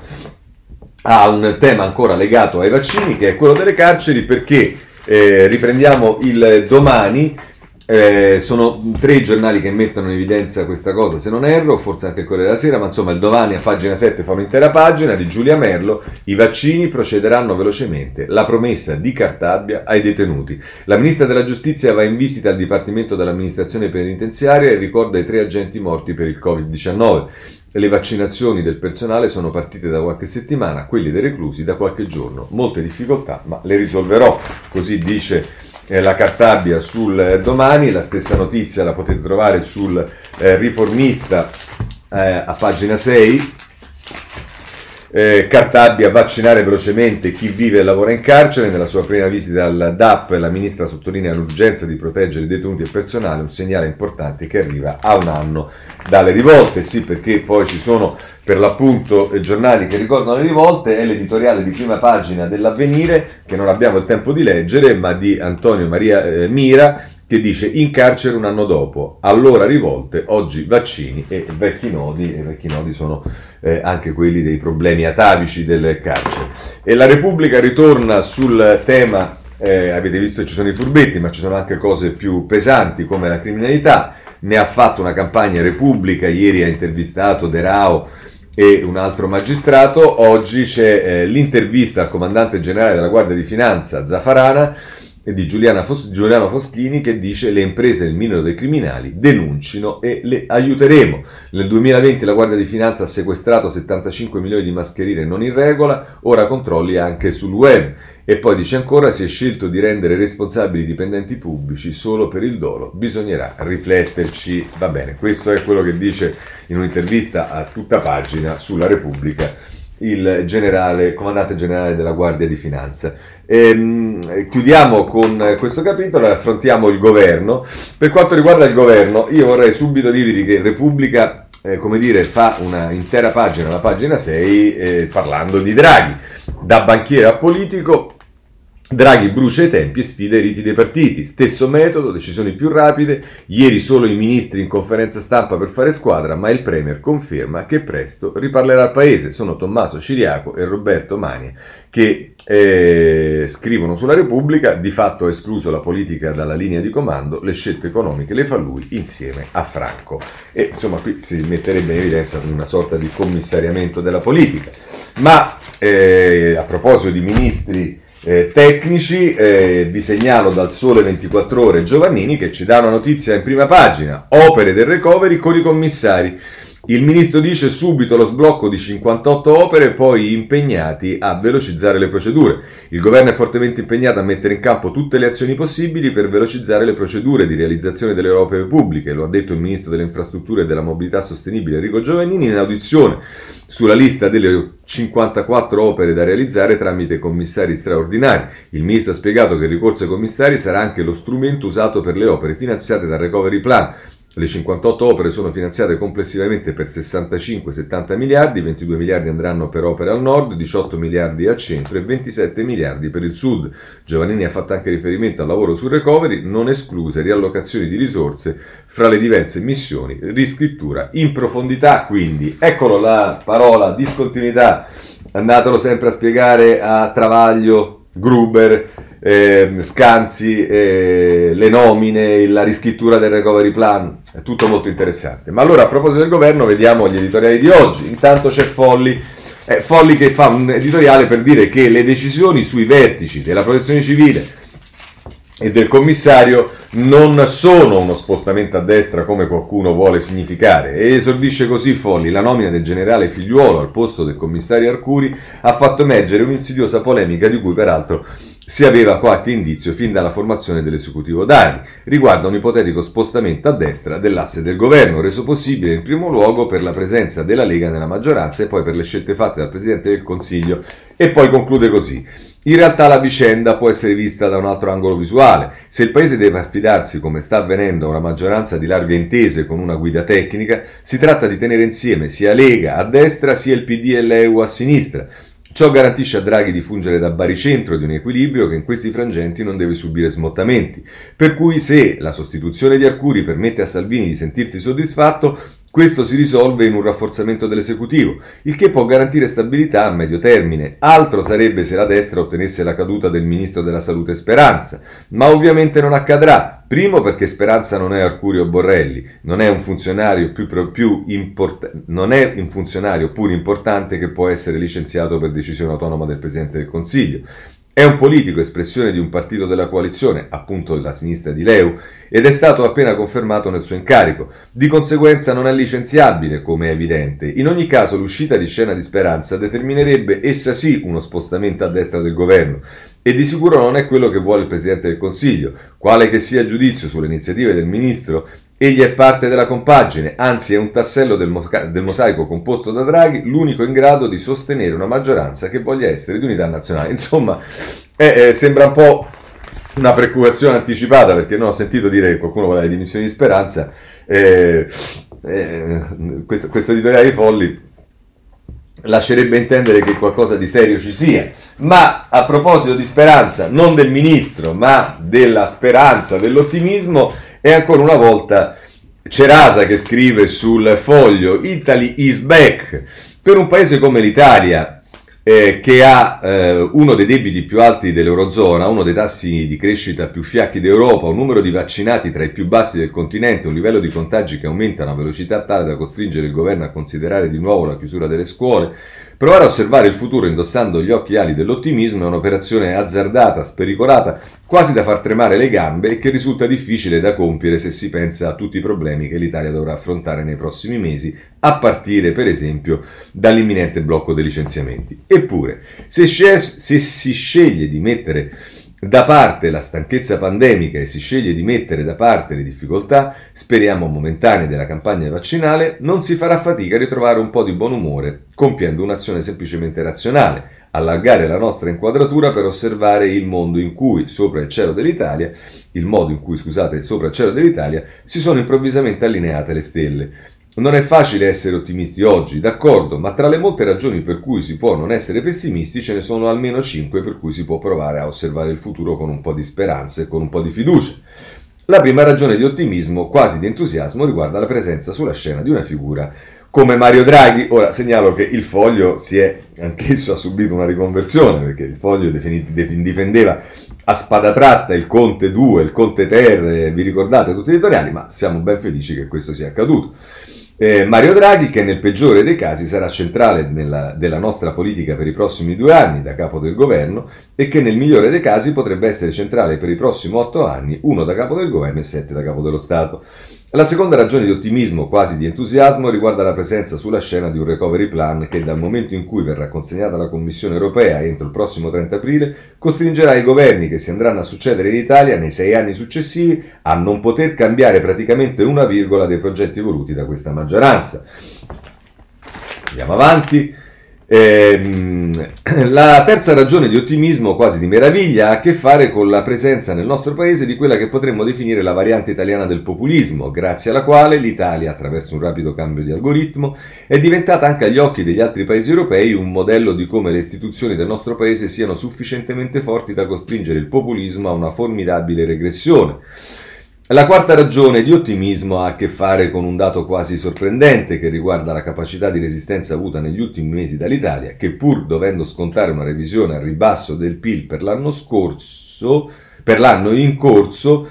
a un tema ancora legato ai vaccini, che è quello delle carceri, perché eh, riprendiamo il domani. Eh, sono tre giornali che mettono in evidenza questa cosa, se non erro, forse anche Corriere della Sera, ma insomma il domani a pagina 7 fa un'intera pagina di Giulia Merlo, i vaccini procederanno velocemente, la promessa di Cartabia ai detenuti. La ministra della giustizia va in visita al Dipartimento dell'amministrazione penitenziaria e ricorda i tre agenti morti per il Covid-19. Le vaccinazioni del personale sono partite da qualche settimana, quelli dei reclusi da qualche giorno. Molte difficoltà, ma le risolverò, così dice eh, la Cartabia sul eh, domani. La stessa notizia la potete trovare sul eh, riformista eh, a pagina 6 eh, Cartabia vaccinare velocemente chi vive e lavora in carcere. Nella sua prima visita al DAP la ministra sottolinea l'urgenza di proteggere i detenuti e il personale, un segnale importante che arriva a un anno dalle rivolte. Sì, perché poi ci sono per l'appunto giornali che ricordano le rivolte, è l'editoriale di prima pagina dell'avvenire che non abbiamo il tempo di leggere, ma di Antonio Maria eh, Mira che dice in carcere un anno dopo, allora rivolte, oggi vaccini e vecchi nodi, e vecchi nodi sono eh, anche quelli dei problemi atavici del carcere. E la Repubblica ritorna sul tema, eh, avete visto che ci sono i furbetti, ma ci sono anche cose più pesanti come la criminalità, ne ha fatto una campagna Repubblica, ieri ha intervistato De Rao e un altro magistrato, oggi c'è eh, l'intervista al comandante generale della Guardia di Finanza, Zafarana, di Fos- Giuliano Foschini che dice le imprese nel minero dei criminali denuncino e le aiuteremo. Nel 2020 la Guardia di Finanza ha sequestrato 75 milioni di mascherine non in regola, ora controlli anche sul web. E poi dice ancora si è scelto di rendere responsabili i dipendenti pubblici solo per il dolo, bisognerà rifletterci. Va bene, questo è quello che dice in un'intervista a tutta pagina sulla Repubblica il generale, comandante generale della Guardia di Finanza. E, ehm, chiudiamo con questo capitolo e affrontiamo il governo. Per quanto riguarda il governo, io vorrei subito dirvi che Repubblica, eh, come dire, fa una intera pagina, la pagina 6, eh, parlando di Draghi. Da banchiere a politico, Draghi brucia i tempi e sfida i riti dei partiti. Stesso metodo, decisioni più rapide. Ieri solo i ministri in conferenza stampa per fare squadra, ma il Premier conferma che presto riparlerà al Paese. Sono Tommaso Ciriaco e Roberto Mania che eh, scrivono sulla Repubblica. Di fatto ha escluso la politica dalla linea di comando, le scelte economiche le fa lui insieme a Franco. E insomma qui si metterebbe in evidenza una sorta di commissariamento della politica. Ma eh, a proposito di ministri eh, tecnici, eh, vi segnalo dal Sole 24 Ore Giovannini che ci dà una notizia in prima pagina, opere del recovery con i commissari. Il ministro dice subito lo sblocco di 58 opere, poi impegnati a velocizzare le procedure. Il governo è fortemente impegnato a mettere in campo tutte le azioni possibili per velocizzare le procedure di realizzazione delle opere pubbliche, lo ha detto il ministro delle infrastrutture e della mobilità sostenibile Enrico Giovannini in audizione sulla lista delle 54 opere da realizzare tramite commissari straordinari. Il ministro ha spiegato che il ricorso ai commissari sarà anche lo strumento usato per le opere finanziate dal Recovery Plan le 58 opere sono finanziate complessivamente per 65-70 miliardi, 22 miliardi andranno per opere al nord, 18 miliardi al centro e 27 miliardi per il sud. Giovannini ha fatto anche riferimento al lavoro sul recovery, non escluse riallocazioni di risorse fra le diverse missioni, riscrittura in profondità quindi. Eccolo la parola discontinuità, andatelo sempre a spiegare a Travaglio, Gruber eh, scansi, eh, le nomine, la riscrittura del recovery plan, è tutto molto interessante. Ma allora a proposito del governo vediamo gli editoriali di oggi. Intanto c'è Folli, eh, Folli che fa un editoriale per dire che le decisioni sui vertici della protezione civile e del commissario non sono uno spostamento a destra come qualcuno vuole significare e esordisce così Folli la nomina del generale Figliuolo al posto del commissario Arcuri ha fatto emergere un'insidiosa polemica di cui peraltro si aveva qualche indizio fin dalla formazione dell'esecutivo Draghi riguardo a un ipotetico spostamento a destra dell'asse del governo, reso possibile in primo luogo per la presenza della Lega nella maggioranza e poi per le scelte fatte dal Presidente del Consiglio. E poi conclude così. In realtà la vicenda può essere vista da un altro angolo visuale. Se il Paese deve affidarsi, come sta avvenendo, a una maggioranza di larghe intese con una guida tecnica, si tratta di tenere insieme sia Lega a destra sia il PD e l'EU a sinistra Ciò garantisce a Draghi di fungere da baricentro di un equilibrio che in questi frangenti non deve subire smottamenti. Per cui se la sostituzione di Arcuri permette a Salvini di sentirsi soddisfatto, questo si risolve in un rafforzamento dell'esecutivo, il che può garantire stabilità a medio termine. Altro sarebbe se la destra ottenesse la caduta del ministro della salute Speranza, ma ovviamente non accadrà. Primo perché Speranza non è Arcurio Borrelli, non è un funzionario, più, più import- non è un funzionario pur importante che può essere licenziato per decisione autonoma del Presidente del Consiglio. È un politico espressione di un partito della coalizione, appunto della sinistra di Leu, ed è stato appena confermato nel suo incarico. Di conseguenza non è licenziabile, come è evidente. In ogni caso l'uscita di scena di Speranza determinerebbe essa sì uno spostamento a destra del governo. E di sicuro non è quello che vuole il Presidente del Consiglio. Quale che sia giudizio sulle iniziative del Ministro, Egli è parte della compagine, anzi è un tassello del, mosa- del, mosaico composto da Draghi, l'unico in grado di sostenere una maggioranza che voglia essere di unità nazionale. Insomma, eh, eh, sembra un po' una preoccupazione anticipata, perché non ho sentito dire che qualcuno vuole le dimissioni di speranza. Eh, questo, questo editoriale di Folli lascerebbe intendere che qualcosa di serio ci sia. Ma a proposito di speranza, non del ministro, ma della speranza, dell'ottimismo, e ancora una volta Cerasa che scrive sul foglio Italy is back. Per un paese come l'Italia, eh, che ha eh, uno dei debiti più alti dell'Eurozona, uno dei tassi di crescita più fiacchi d'Europa, un numero di vaccinati tra i più bassi del continente, un livello di contagi che aumenta a una velocità tale da costringere il governo a considerare di nuovo la chiusura delle scuole, Provare a osservare il futuro indossando gli occhiali dell'ottimismo è un'operazione azzardata, spericolata, quasi da far tremare le gambe e che risulta difficile da compiere se si pensa a tutti i problemi che l'Italia dovrà affrontare nei prossimi mesi, a partire per esempio dall'imminente blocco dei licenziamenti. Eppure, se, se si sceglie di mettere da parte la stanchezza pandemica e si sceglie di mettere da parte le difficoltà, speriamo momentanee della campagna vaccinale, non si farà fatica a ritrovare un po' di buon umore, compiendo un'azione semplicemente razionale, allargare la nostra inquadratura per osservare il mondo in cui, sopra il cielo dell'Italia, il modo in cui, scusate, sopra il cielo dell'Italia, si sono improvvisamente allineate le stelle. Non è facile essere ottimisti oggi, d'accordo, ma tra le molte ragioni per cui si può non essere pessimisti ce ne sono almeno 5 per cui si può provare a osservare il futuro con un po' di speranza e con un po' di fiducia. La prima ragione di ottimismo, quasi di entusiasmo, riguarda la presenza sulla scena di una figura come Mario Draghi. Ora segnalo che il foglio si è anch'esso ha subito una riconversione perché il foglio difendeva a spada tratta il Conte 2, il Conte Ter, vi ricordate tutti gli editoriali, ma siamo ben felici che questo sia accaduto. Eh, Mario Draghi, che nel peggiore dei casi sarà centrale nella, della nostra politica per i prossimi due anni da capo del governo e che nel migliore dei casi potrebbe essere centrale per i prossimi otto anni, uno da capo del governo e sette da capo dello Stato. La seconda ragione di ottimismo, quasi di entusiasmo, riguarda la presenza sulla scena di un recovery plan che dal momento in cui verrà consegnata alla Commissione europea entro il prossimo 30 aprile costringerà i governi che si andranno a succedere in Italia nei sei anni successivi a non poter cambiare praticamente una virgola dei progetti voluti da questa maggioranza. Andiamo avanti. Ehm, la terza ragione di ottimismo, quasi di meraviglia, ha a che fare con la presenza nel nostro paese di quella che potremmo definire la variante italiana del populismo, grazie alla quale l'Italia, attraverso un rapido cambio di algoritmo, è diventata anche agli occhi degli altri paesi europei un modello di come le istituzioni del nostro paese siano sufficientemente forti da costringere il populismo a una formidabile regressione. La quarta ragione di ottimismo ha a che fare con un dato quasi sorprendente che riguarda la capacità di resistenza avuta negli ultimi mesi dall'Italia, che pur dovendo scontare una revisione al ribasso del PIL per l'anno scorso, per l'anno in corso,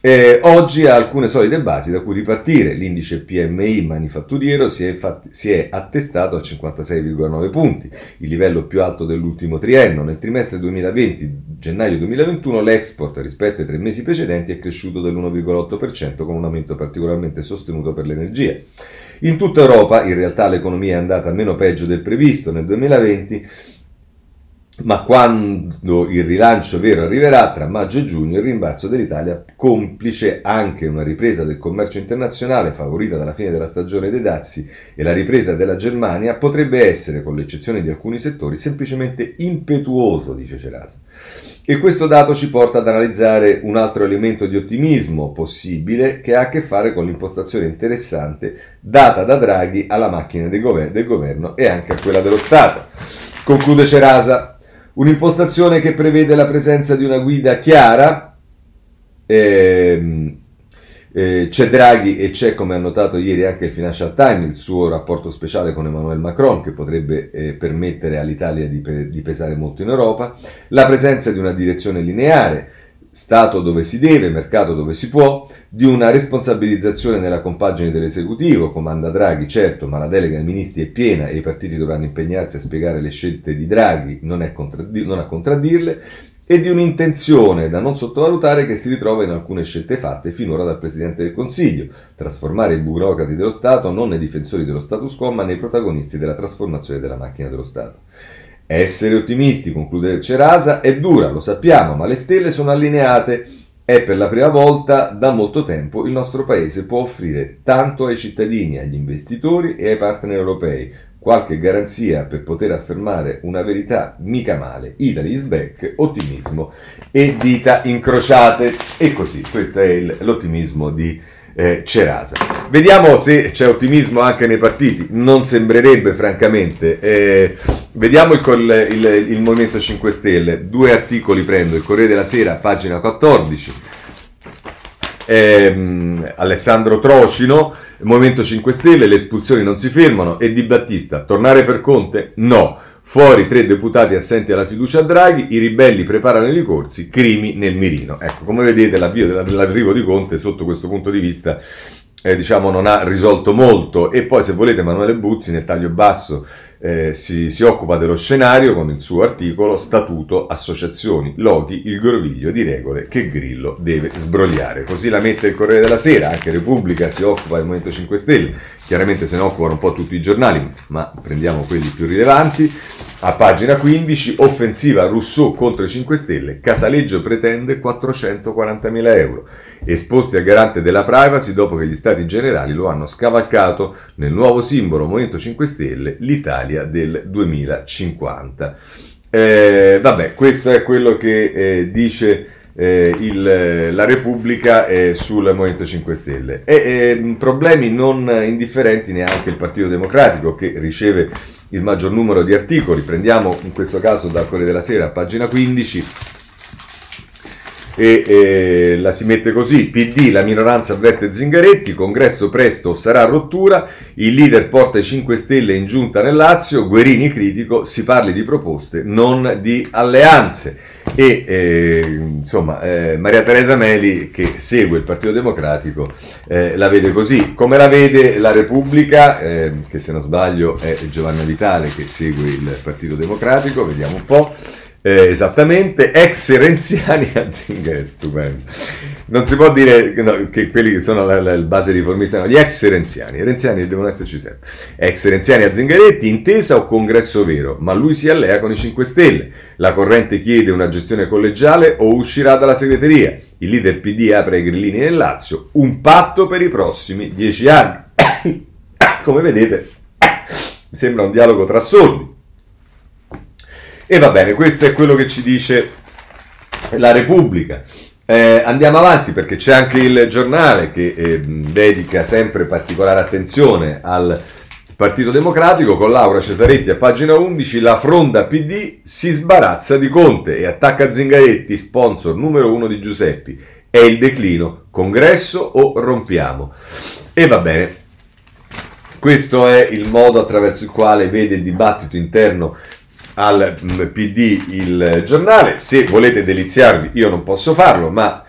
eh, oggi ha alcune solide basi da cui ripartire. L'indice PMI manifatturiero si è, infatti, si è, attestato a 56,9 punti, il livello più alto dell'ultimo triennio. Nel trimestre 2020, gennaio 2021, l'export rispetto ai tre mesi precedenti è cresciuto dell'1,8% con un aumento particolarmente sostenuto per l'energia. In tutta Europa, in realtà, l'economia è andata meno peggio del previsto nel 2020 ma quando il rilancio vero arriverà tra maggio e giugno, il rimbalzo dell'Italia, complice anche una ripresa del commercio internazionale favorita dalla fine della stagione dei dazi e la ripresa della Germania, potrebbe essere, con l'eccezione di alcuni settori, semplicemente impetuoso, dice Cerasa. E questo dato ci porta ad analizzare un altro elemento di ottimismo possibile che ha a che fare con l'impostazione interessante data da Draghi alla macchina del governo, e anche a quella dello Stato. Conclude Cerasa. Un'impostazione che prevede la presenza di una guida chiara. Ehm, eh, c'è Draghi e c'è, come ha notato ieri anche il Financial Times, il suo rapporto speciale con Emmanuel Macron che potrebbe eh, permettere all'Italia di, di pesare molto in Europa, la presenza di una direzione lineare, Stato dove si deve, mercato dove si può, di una responsabilizzazione nella compagine dell'esecutivo, comanda Draghi, certo, ma la delega ai ministri è piena e i partiti dovranno impegnarsi a spiegare le scelte di Draghi, non, contraddi- non a contraddirle, e di un'intenzione da non sottovalutare che si ritrova in alcune scelte fatte finora dal Presidente del Consiglio, trasformare i burocrati dello Stato non nei difensori dello status quo, ma nei protagonisti della trasformazione della macchina dello Stato. Essere ottimisti, conclude Cerasa, è dura, lo sappiamo, ma le stelle sono allineate e per la prima volta da molto tempo il nostro Paese può offrire tanto ai cittadini, agli investitori e ai partner europei qualche garanzia per poter affermare una verità mica male. Italy is back, ottimismo e dita incrociate. E così, questo è il, l'ottimismo di eh, Cerasa. Vediamo se c'è ottimismo anche nei partiti, non sembrerebbe francamente. Eh, vediamo il, il, il, Movimento 5 Stelle, due articoli prendo, il Corriere della Sera, pagina 14. Eh, Alessandro Trocino, Movimento 5 Stelle, le espulsioni non si fermano e Di Battista, tornare per Conte? No. Fuori tre deputati assenti alla fiducia a Draghi, i ribelli preparano i ricorsi, crimi nel mirino. Ecco, come vedete l'avvio dell'arrivo di Conte sotto questo punto di vista eh, diciamo non ha risolto molto e poi se volete Emanuele Buzzi nel taglio basso eh, si, si, occupa dello scenario con il suo articolo Statuto, associazioni, loghi, il groviglio di regole che Grillo deve sbrogliare. Così la mette il Corriere della Sera, anche Repubblica si occupa del Movimento 5 Stelle, chiaramente se ne occupano un po' tutti i giornali, ma prendiamo quelli più rilevanti. A pagina 15, offensiva Rousseau contro i 5 Stelle, Casaleggio pretende 440.000 euro. Esposti al garante della privacy dopo che gli stati generali lo hanno scavalcato nel nuovo simbolo Movimento 5 Stelle, l'Italia del 2050. Eh, vabbè, questo è quello che eh, dice eh, il, la Repubblica eh, sul Movimento 5 Stelle. E eh, problemi non indifferenti neanche il Partito Democratico che riceve il maggior numero di articoli. Prendiamo in questo caso dal Corriere della Sera, pagina 15 e eh, la si mette così, PD, la minoranza avverte Zingaretti, congresso presto sarà rottura, il leader porta i 5 Stelle in giunta nel Lazio, Guerini critico, si parli di proposte, non di alleanze. E eh, insomma eh, Maria Teresa Meli che segue il Partito Democratico eh, la vede così, come la vede la Repubblica, eh, che se non sbaglio è Giovanna Vitale che segue il Partito Democratico, vediamo un po'. Eh, esattamente, ex renziani a Zingare, stupendo. Non si può dire no, che quelli che sono la, la, la base riformista, no, gli ex renziani, renziani devono esserci sempre. Ex renziani a Zingaretti, intesa o congresso vero, ma lui si allea con i 5 Stelle. La corrente chiede una gestione collegiale o uscirà dalla segreteria. Il leader PD apre i grillini nel Lazio, un patto per i prossimi dieci anni. Come vedete, mi sembra un dialogo tra sordi. E va bene, questo è quello che ci dice la Repubblica. Eh, andiamo avanti perché c'è anche il giornale che eh, dedica sempre particolare attenzione al Partito Democratico con Laura Cesaretti a pagina 11 la fronda PD si sbarazza di Conte e attacca Zingaretti, sponsor numero uno di Giuseppi. È il declino, congresso o rompiamo? E va bene, questo è il modo attraverso il quale vede il dibattito interno al mm, PD il giornale. Se volete deliziarvi, io non posso farlo, ma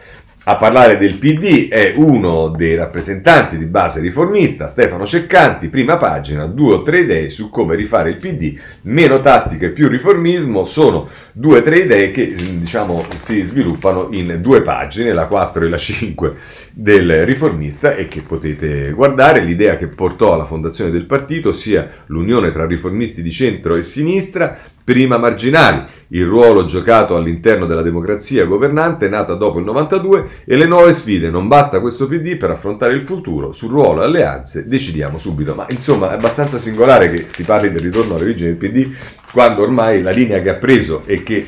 a parlare del PD è uno dei rappresentanti di base riformista, Stefano Ceccanti, prima pagina, due o tre idee su come rifare il PD, meno tattica e più riformismo, sono due o tre idee che diciamo si sviluppano in due pagine, la 4 e la 5 del riformista e che potete guardare. L'idea che portò alla fondazione del partito sia l'unione tra riformisti di centro e sinistra, prima marginali, il ruolo giocato all'interno della democrazia governante nata dopo il 92 e le nuove sfide. Non basta questo PD per affrontare il futuro. Sul ruolo e alleanze decidiamo subito. Ma insomma è abbastanza singolare che si parli del ritorno all'origine del PD quando ormai la linea che ha preso e che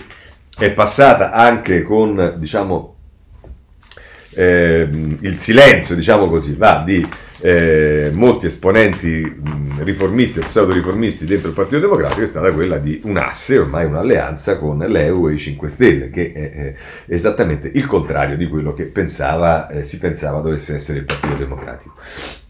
è passata anche con diciamo eh, il silenzio, diciamo così, va di eh, molti esponenti mh, riformisti o pseudo-riformisti dentro il Partito Democratico è stata quella di un asse, ormai un'alleanza con l'EU e i 5 Stelle, che è, è esattamente il contrario di quello che pensava, eh, si pensava dovesse essere il Partito Democratico.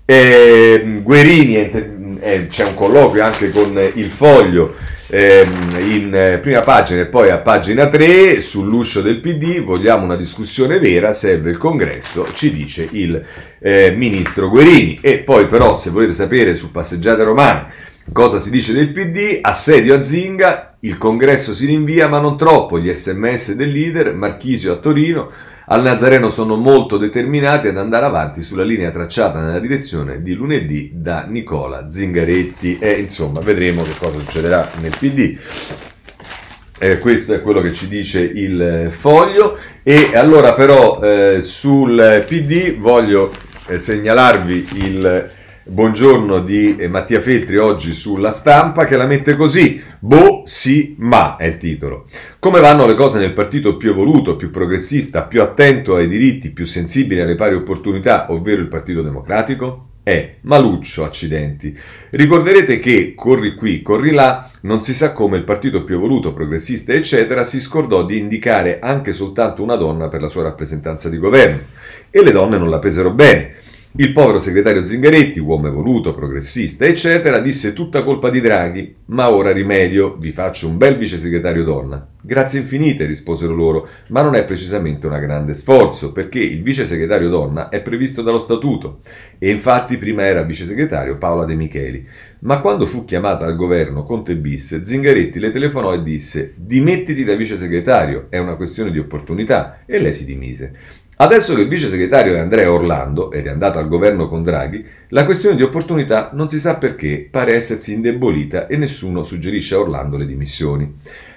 Eh, Guerini, c'è un colloquio anche con il Foglio in eh, prima pagina e poi a pagina 3 sull'uscio del PD vogliamo una discussione vera, serve il congresso, ci dice il eh, ministro Guerini. E poi però se volete sapere su passeggiate romane cosa si dice del PD, assedio a Zinga, il congresso si rinvia ma non troppo, gli sms del leader, Marchisio a Torino, al Nazareno sono molto determinati ad andare avanti sulla linea tracciata nella direzione di lunedì da Nicola Zingaretti e insomma vedremo che cosa succederà nel PD. Eh, questo è quello che ci dice il foglio e allora però eh, sul PD voglio eh, segnalarvi il buongiorno di eh, Mattia Feltri oggi sulla stampa che la mette così, Bo sì ma è il titolo. Come vanno le cose nel partito più evoluto, più progressista, più attento ai diritti, più sensibile alle pari opportunità, ovvero il Partito Democratico? È Maluccio, accidenti. Ricorderete che, corri qui, corri là, non si sa come il partito più evoluto, progressista, eccetera, si scordò di indicare anche soltanto una donna per la sua rappresentanza di governo. E le donne non la presero bene. Il povero segretario Zingaretti, uomo evoluto, progressista, eccetera, disse tutta colpa di Draghi, ma ora rimedio, vi faccio un bel vice segretario donna. Grazie infinite, risposero loro, ma non è precisamente un grande sforzo, perché il vice segretario donna è previsto dallo statuto e infatti prima era vice segretario Paola De Micheli. Ma quando fu chiamata al governo Conte bis, Zingaretti le telefonò e disse dimettiti da vice segretario, è una questione di opportunità, e lei si dimise. Adesso che il vice segretario è Andrea Orlando ed è andato al governo con Draghi, la questione di opportunità non si sa perché pare essersi indebolita e nessuno suggerisce a Orlando le dimissioni.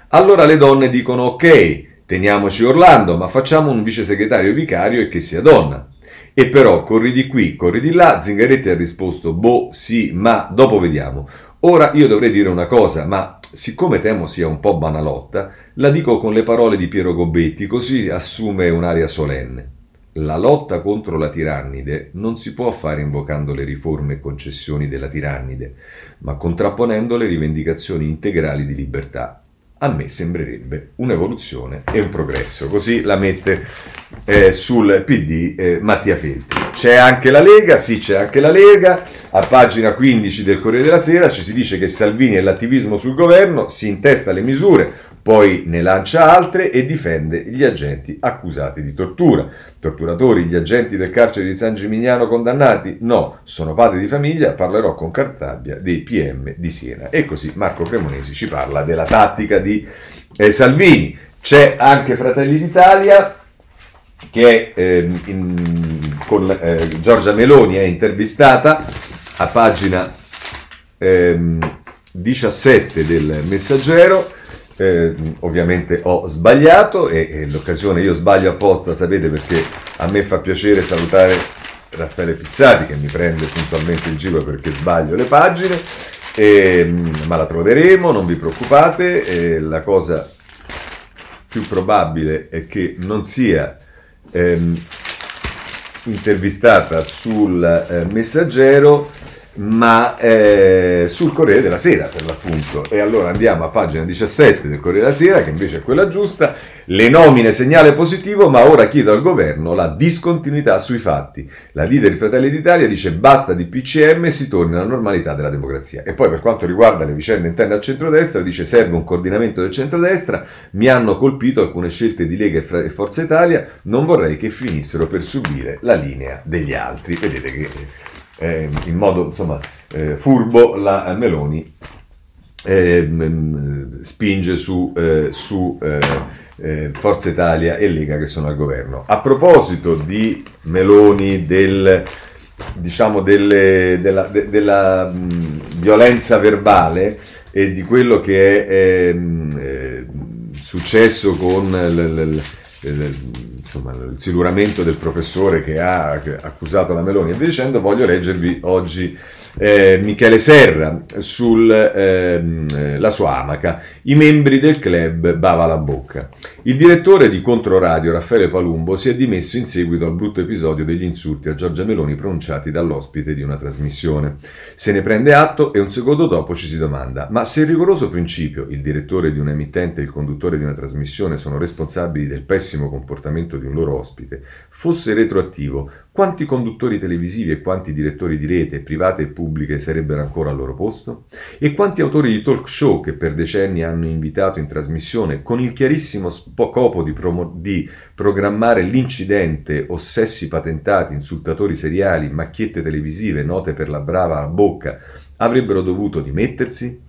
Allora le donne dicono ok, teniamoci Orlando, ma facciamo un vice segretario vicario e che sia donna. E però corri di qui, corri di là, Zingaretti ha risposto boh, sì, ma dopo vediamo. Ora io dovrei dire una cosa, ma siccome temo sia un po' banalotta, la dico con le parole di Piero Gobetti, così assume un'aria solenne. La lotta contro la tirannide non si può fare invocando le riforme e concessioni della tirannide, ma contrapponendo le rivendicazioni integrali di libertà a me sembrerebbe un'evoluzione e un progresso. Così la mette eh, sul PD eh, Mattia Feltri. C'è anche la Lega, sì c'è anche la Lega, a pagina 15 del Corriere della Sera ci si dice che Salvini e l'attivismo sul governo si intesta le misure, poi ne lancia altre e difende gli agenti accusati di tortura. Torturatori, gli agenti del carcere di San Gimignano condannati? No, sono padri di famiglia, parlerò con Cartabia dei PM di Siena. E così Marco Cremonesi ci parla della tattica di eh, Salvini. C'è anche Fratelli d'Italia che eh, in, con eh, Giorgia Meloni è intervistata a pagina 17 ehm, del Messaggero eh, ovviamente ho sbagliato e, e, l'occasione io sbaglio apposta, sapete perché a me fa piacere salutare Raffaele Pizzati che mi prende puntualmente il giro perché sbaglio le pagine, e, ma la troveremo, non vi preoccupate, e la cosa più probabile è che non sia ehm, intervistata sul eh, messaggero ma eh, sul Corriere della Sera per l'appunto. E allora andiamo a pagina 17 del Corriere della Sera, che invece è quella giusta. Le nomine segnale positivo, ma ora chiedo al governo la discontinuità sui fatti. La leader di Fratelli d'Italia dice basta di PCM e si torna alla normalità della democrazia. E poi per quanto riguarda le vicende interne al centrodestra, dice serve un coordinamento del centrodestra, mi hanno colpito alcune scelte di Lega e Forza Italia, non vorrei che finissero per subire la linea degli altri. Vedete che eh, in modo insomma, eh, furbo la Meloni eh, spinge su, eh, su eh, eh, Forza Italia e Lega che sono al governo. A proposito di Meloni, del, diciamo delle, della, de, della mh, violenza verbale e di quello che è ehm, successo con l, l, l, insomma, il siluramento del professore che ha accusato la Meloni e via dicendo, voglio leggervi oggi eh, Michele Serra sulla ehm, eh, sua amaca, i membri del club Bava la Bocca. Il direttore di Controradio, Raffaele Palumbo, si è dimesso in seguito al brutto episodio degli insulti a Giorgia Meloni pronunciati dall'ospite di una trasmissione. Se ne prende atto e un secondo dopo ci si domanda, ma se il rigoroso principio, il direttore di un emittente e il conduttore di una trasmissione sono responsabili del pessimo comportamento di un loro ospite, fosse retroattivo, quanti conduttori televisivi e quanti direttori di rete, private e pubbliche, sarebbero ancora al loro posto? E quanti autori di talk show che per decenni hanno invitato in trasmissione con il chiarissimo scopo di, promo- di programmare l'incidente, ossessi patentati, insultatori seriali, macchiette televisive note per la brava bocca, avrebbero dovuto dimettersi?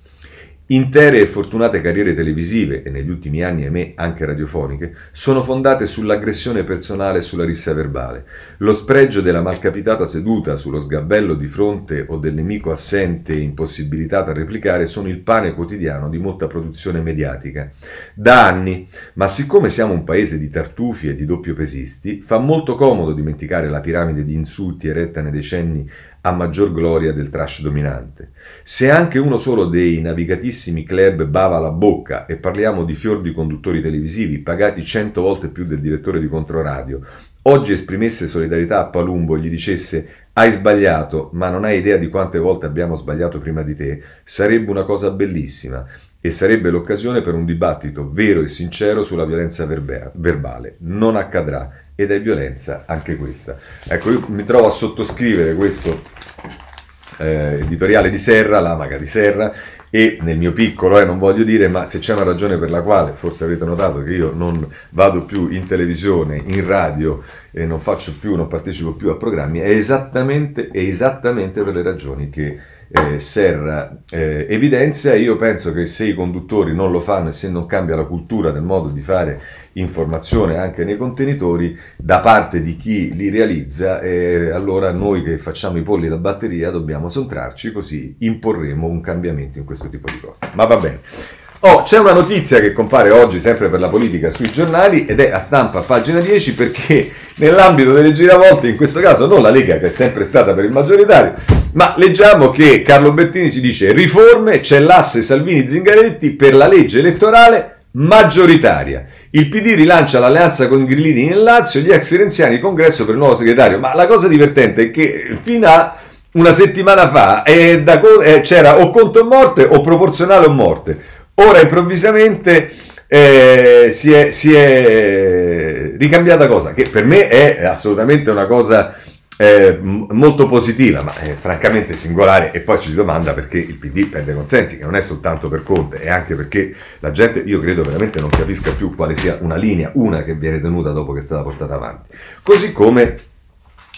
Intere e fortunate carriere televisive, e negli ultimi anni, ahimè, anche radiofoniche, sono fondate sull'aggressione personale e sulla rissa verbale. Lo spregio della malcapitata seduta sullo sgabello di fronte o del nemico assente e impossibilitato a replicare sono il pane quotidiano di molta produzione mediatica. Da anni, ma siccome siamo un paese di tartufi e di doppiopesisti, fa molto comodo dimenticare la piramide di insulti eretta nei decenni a maggior gloria del trash dominante. Se anche uno solo dei navigatissimi club bava la bocca, e parliamo di fior di conduttori televisivi pagati cento volte più del direttore di Controradio, oggi esprimesse solidarietà a Palumbo e gli dicesse hai sbagliato, ma non hai idea di quante volte abbiamo sbagliato prima di te, sarebbe una cosa bellissima e sarebbe l'occasione per un dibattito vero e sincero sulla violenza verbe- verbale. Non accadrà ed è violenza anche questa. Ecco, io mi trovo a sottoscrivere questo eh, editoriale di Serra, l'amaca di Serra, e nel mio piccolo, eh, non voglio dire, ma se c'è una ragione per la quale, forse avete notato che io non vado più in televisione, in radio e non faccio più, non partecipo più a programmi, è esattamente, è esattamente per le ragioni che eh, Serra eh, evidenzia. Io penso che se i conduttori non lo fanno e se non cambia la cultura del modo di fare informazione anche nei contenitori da parte di chi li realizza, eh, allora noi che facciamo i polli da batteria dobbiamo sottrarci, così imporremo un cambiamento in questo tipo di cose. Ma va bene. Oh, c'è una notizia che compare oggi sempre per la politica sui giornali ed è a stampa pagina 10 perché nell'ambito delle giravolte, in questo caso non la Lega che è sempre stata per il maggioritario, ma leggiamo che Carlo Bertini ci dice riforme, c'è l'asse Salvini-Zingaretti per la legge elettorale maggioritaria. Il PD rilancia l'alleanza con Grillini nel Lazio, gli ex renziani congresso per il nuovo segretario, ma la cosa divertente è che fino a una settimana fa eh, da, eh, c'era o conto o morte o proporzionale o morte. Ora improvvisamente eh, si, è, si, è, ricambiata cosa, che per me è assolutamente una cosa eh, molto positiva, ma è francamente singolare. E poi ci si domanda perché il PD perde consensi, che non è soltanto per Conte, è anche perché la gente, io credo veramente non capisca più quale sia una linea, una che viene tenuta dopo che è stata portata avanti. Così come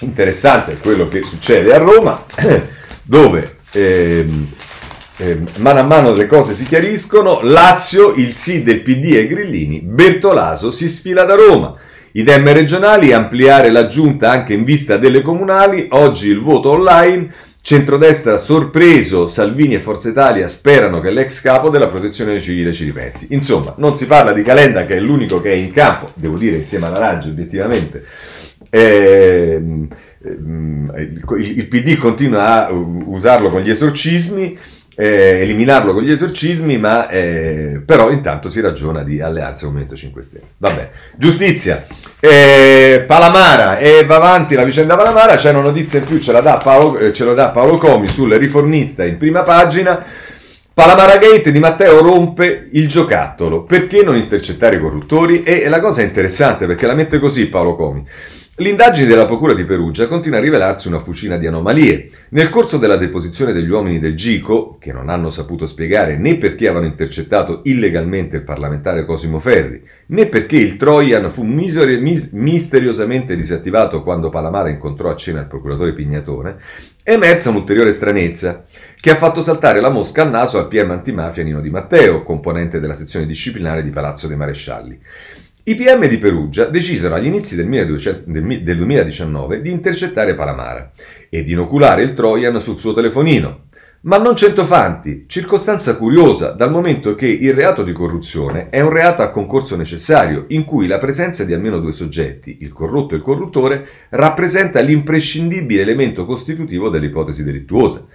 interessante è quello che succede a Roma, dove... Ehm, eh, mano a mano le cose si chiariscono, Lazio, il sì del PD e Grillini, Bertolaso si sfila da Roma. I dem regionali, ampliare la giunta anche in vista delle comunali, oggi il voto online, centrodestra sorpreso, Salvini e Forza Italia sperano che l'ex capo della protezione civile ci ripensi. Insomma, non si parla di Calenda che è l'unico che è in campo, devo dire insieme alla Raggi obiettivamente. Eh, il PD continua a usarlo con gli esorcismi eh, eliminarlo con gli esorcismi, ma eh, però intanto si ragiona di alleanza Movimento 5 Stelle. Vabbè, giustizia. Eh, Palamara e va avanti la vicenda Palamara, c'è una notizia in più, ce la dà Paolo, eh, ce la dà Paolo Comi sul riformista in prima pagina. Palamara Gate di Matteo rompe il giocattolo. Perché non intercettare i corruttori? E la cosa è interessante perché la mette così Paolo Comi. L'indagine della Procura di Perugia continua a rivelarsi una fucina di anomalie. Nel corso della deposizione degli uomini del GICO, che non hanno saputo spiegare né perché avevano intercettato illegalmente il parlamentare Cosimo Ferri, né perché il Trojan fu miseri- mis- misteriosamente disattivato quando Palamara incontrò a cena il procuratore Pignatone, è emersa un'ulteriore stranezza che ha fatto saltare la mosca al naso al PM antimafia Nino Di Matteo, componente della sezione disciplinare di Palazzo dei Marescialli. I PM di Perugia decisero agli inizi del, 2019 di intercettare Palamara e di inoculare il Trojan sul suo telefonino. Ma non centofanti, circostanza curiosa dal momento che il reato di corruzione è un reato a concorso necessario in cui la presenza di almeno due soggetti, il corrotto e il corruttore, rappresenta l'imprescindibile elemento costitutivo dell'ipotesi delittuosa.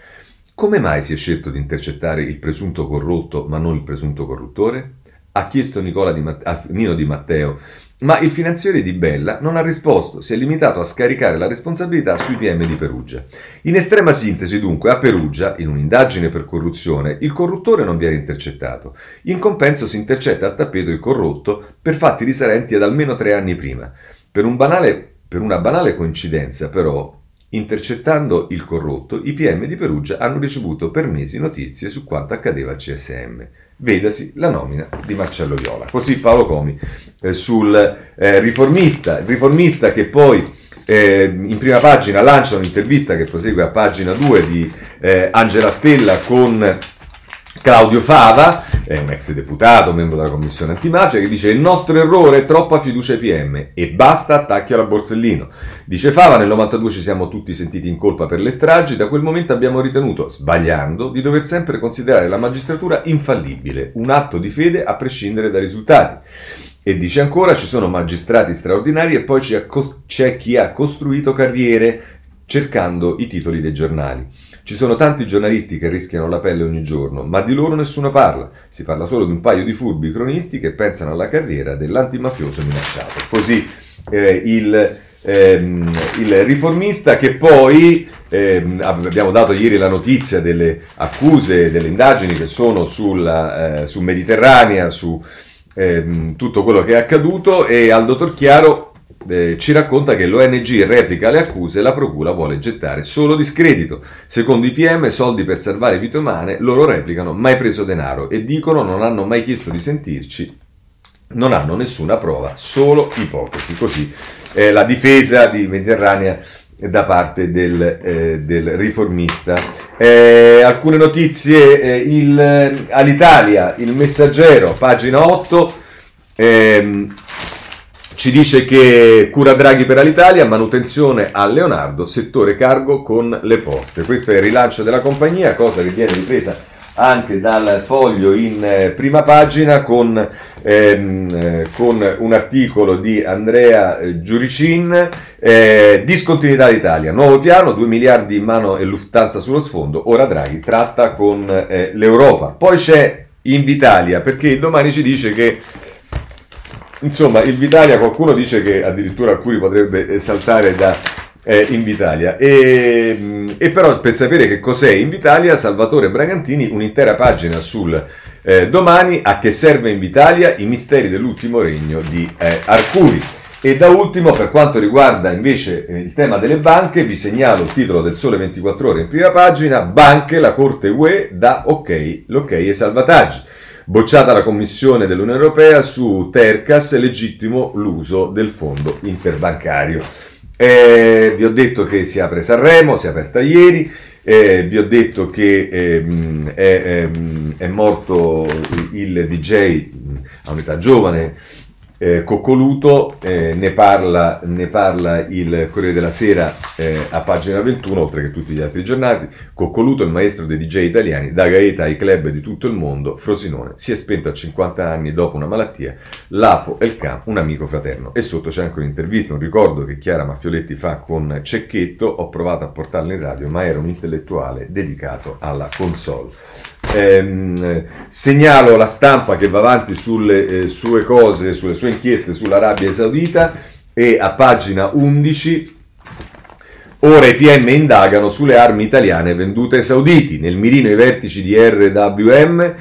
Come mai si è scelto di intercettare il presunto corrotto ma non il presunto corruttore? Ha chiesto di Matt- Nino Di Matteo, ma il finanziere di Bella non ha risposto, si è limitato a scaricare la responsabilità sui PM di Perugia. In estrema sintesi, dunque, a Perugia, in un'indagine per corruzione, il corruttore non viene intercettato. In compenso si intercetta a tappeto il corrotto per fatti risalenti ad almeno tre anni prima. Per, un banale, per una banale coincidenza, però, Intercettando il corrotto, i PM di Perugia hanno ricevuto per mesi notizie su quanto accadeva al CSM vedasi la nomina di Marcello Viola. Così Paolo Comi eh, sul eh, riformista, riformista che poi eh, in prima pagina lancia un'intervista che prosegue a pagina 2 di eh, Angela Stella con Claudio Fava, è un ex deputato, membro della commissione antimafia, che dice il nostro errore è troppa fiducia ai PM e basta attacchi alla Borsellino. Dice Fava, nel 92 ci siamo tutti sentiti in colpa per le stragi, da quel momento abbiamo ritenuto, sbagliando, di dover sempre considerare la magistratura infallibile, un atto di fede a prescindere dai risultati. E dice ancora, ci sono magistrati straordinari e poi c'è chi ha costruito carriere cercando i titoli dei giornali. Ci sono tanti giornalisti che rischiano la pelle ogni giorno, ma di loro nessuno parla. Si parla solo di un paio di furbi cronisti che pensano alla carriera dell'antimafioso minacciato. Così eh, il ehm, il riformista che poi ehm, abbiamo dato ieri la notizia delle accuse, delle indagini che sono sulla, eh, su Mediterranea, su ehm, tutto quello che è accaduto e Aldo Torchiaro eh, ci racconta che l'ONG replica le accuse e la procura vuole gettare solo discredito. Secondo i PM, soldi per salvare vite umane, loro replicano mai preso denaro e dicono non hanno mai chiesto di sentirci, non hanno nessuna prova, solo ipotesi. Così eh, la difesa di Mediterranea da parte del, eh, del riformista. Eh, alcune notizie, eh, il, all'Italia, il messaggero, pagina 8, ehm, ci dice che cura Draghi per l'Italia, manutenzione a Leonardo, settore cargo con le poste. Questo è il rilancio della compagnia, cosa che viene ripresa anche dal foglio in eh, prima pagina con, ehm, eh, con un articolo di Andrea eh, Giuricin, eh, discontinuità d'Italia, nuovo piano, 2 miliardi in mano e Lufthansa sullo sfondo, ora Draghi tratta con eh, l'Europa. Poi c'è Invitalia, perché domani ci dice che insomma Invitalia qualcuno dice che addirittura alcuni potrebbe saltare da eh, Invitalia. E, e, però per sapere che cos'è Invitalia, Salvatore Bragantini, un'intera pagina sul eh, domani a che serve Invitalia, i misteri dell'ultimo regno di eh, Arcuri. E da ultimo, per quanto riguarda invece eh, il tema delle banche, vi segnalo il titolo del Sole 24 Ore in prima pagina, Banche, la Corte UE dà ok, l'ok ai salvataggi. Bocciata la Commissione dell'Unione Europea su Tercas, legittimo l'uso del fondo interbancario. Eh, vi ho detto che si apre Sanremo, si è aperta ieri, eh, vi ho detto che ehm, è, ehm, è, morto il DJ a un'età giovane eh, Coccoluto, eh, ne, parla, ne, parla, il Corriere della Sera eh, a pagina 21, oltre che tutti gli altri giornali. Coccoluto, il maestro dei DJ italiani, da Gaeta ai club di tutto il mondo, Frosinone, si è spento a 50 anni dopo una malattia, Lapo e il Cam, un amico fraterno. E sotto c'è anche un'intervista, un ricordo che Chiara Maffioletti fa con Cecchetto, ho provato a portarlo in radio, ma era un intellettuale dedicato alla console. Eh, segnalo la stampa che va avanti sulle eh, sue cose, sulle sue inchieste sull'Arabia Saudita e a pagina 11 Ora i PM indagano sulle armi italiane vendute ai sauditi. Nel mirino i vertici di RWM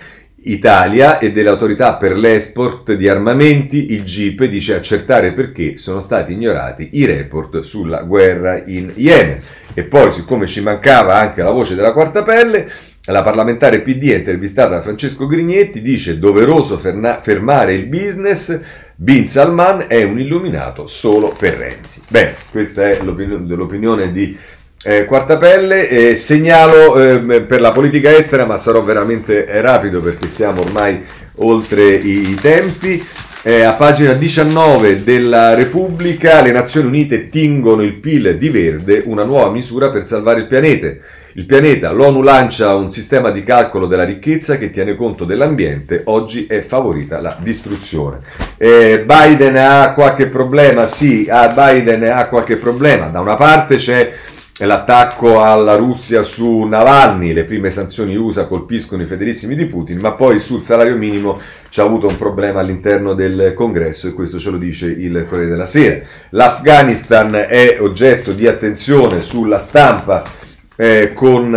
Italia e delle autorità per l'export di armamenti, il GIP dice accertare perché sono stati ignorati i report sulla guerra in Yemen. E poi, siccome ci mancava anche la voce della quarta pelle, la parlamentare PD intervistata da Francesco Grignetti, dice doveroso ferna- fermare il business, Bin Salman è un illuminato solo per Renzi. Bene, questa è l'opinione, l'opinione di eh, Quartapelle. Eh, segnalo eh, per la politica estera, ma sarò veramente rapido perché siamo ormai oltre i, i tempi. Eh, a pagina 19 della Repubblica, le Nazioni Unite tingono il PIL di verde, una nuova misura per salvare il pianeta. Il pianeta, l'ONU lancia un sistema di calcolo della ricchezza che tiene conto dell'ambiente, oggi è favorita la distruzione. Eh, Biden ha qualche problema? Sì, Biden ha qualche problema. Da una parte c'è l'attacco alla Russia su Navalny, le prime sanzioni USA colpiscono i fedelissimi di Putin, ma poi sul salario minimo c'è avuto un problema all'interno del congresso e questo ce lo dice il Corriere della Sera. L'Afghanistan è oggetto di attenzione sulla stampa eh, con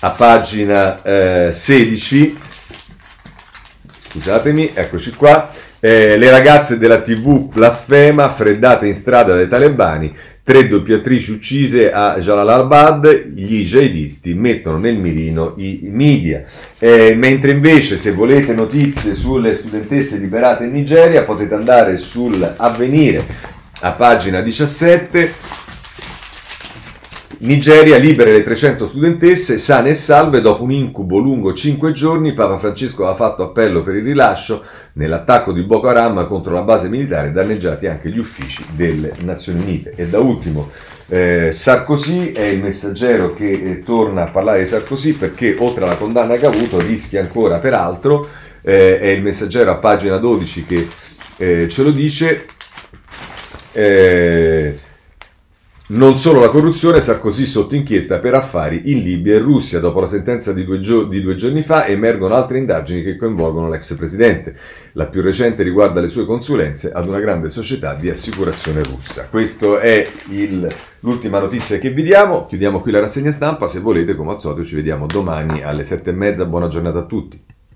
a pagina eh, 16, scusatemi, eccoci qua, eh, le ragazze della TV blasfema freddate in strada dai talebani, tre doppiatrici uccise a Jalalabad, gli jihadisti mettono nel mirino i media. Eh, mentre invece se volete notizie sulle studentesse liberate in Nigeria potete andare sull'avvenire a pagina 17 Nigeria libera le 300 studentesse sane e salve dopo un incubo lungo 5 giorni. Papa Francesco ha fatto appello per il rilascio nell'attacco di Boko Haram contro la base militare, danneggiati anche gli uffici delle Nazioni Unite. E da ultimo eh, Sarkozy è il messaggero che eh, torna a parlare di Sarkozy perché oltre alla condanna che ha avuto rischia ancora peraltro, eh, è il messaggero a pagina 12 che eh, ce lo dice. Non solo la corruzione, Sarkozy sotto inchiesta per affari in Libia e Russia. Dopo la sentenza di due, gio- di due, giorni fa emergono altre indagini che coinvolgono l'ex presidente. La più recente riguarda le sue consulenze ad una grande società di assicurazione russa. Questa è il, l'ultima notizia che vi diamo. Chiudiamo qui la rassegna stampa. Se volete, come al solito, ci vediamo domani alle sette e mezza. Buona giornata a tutti.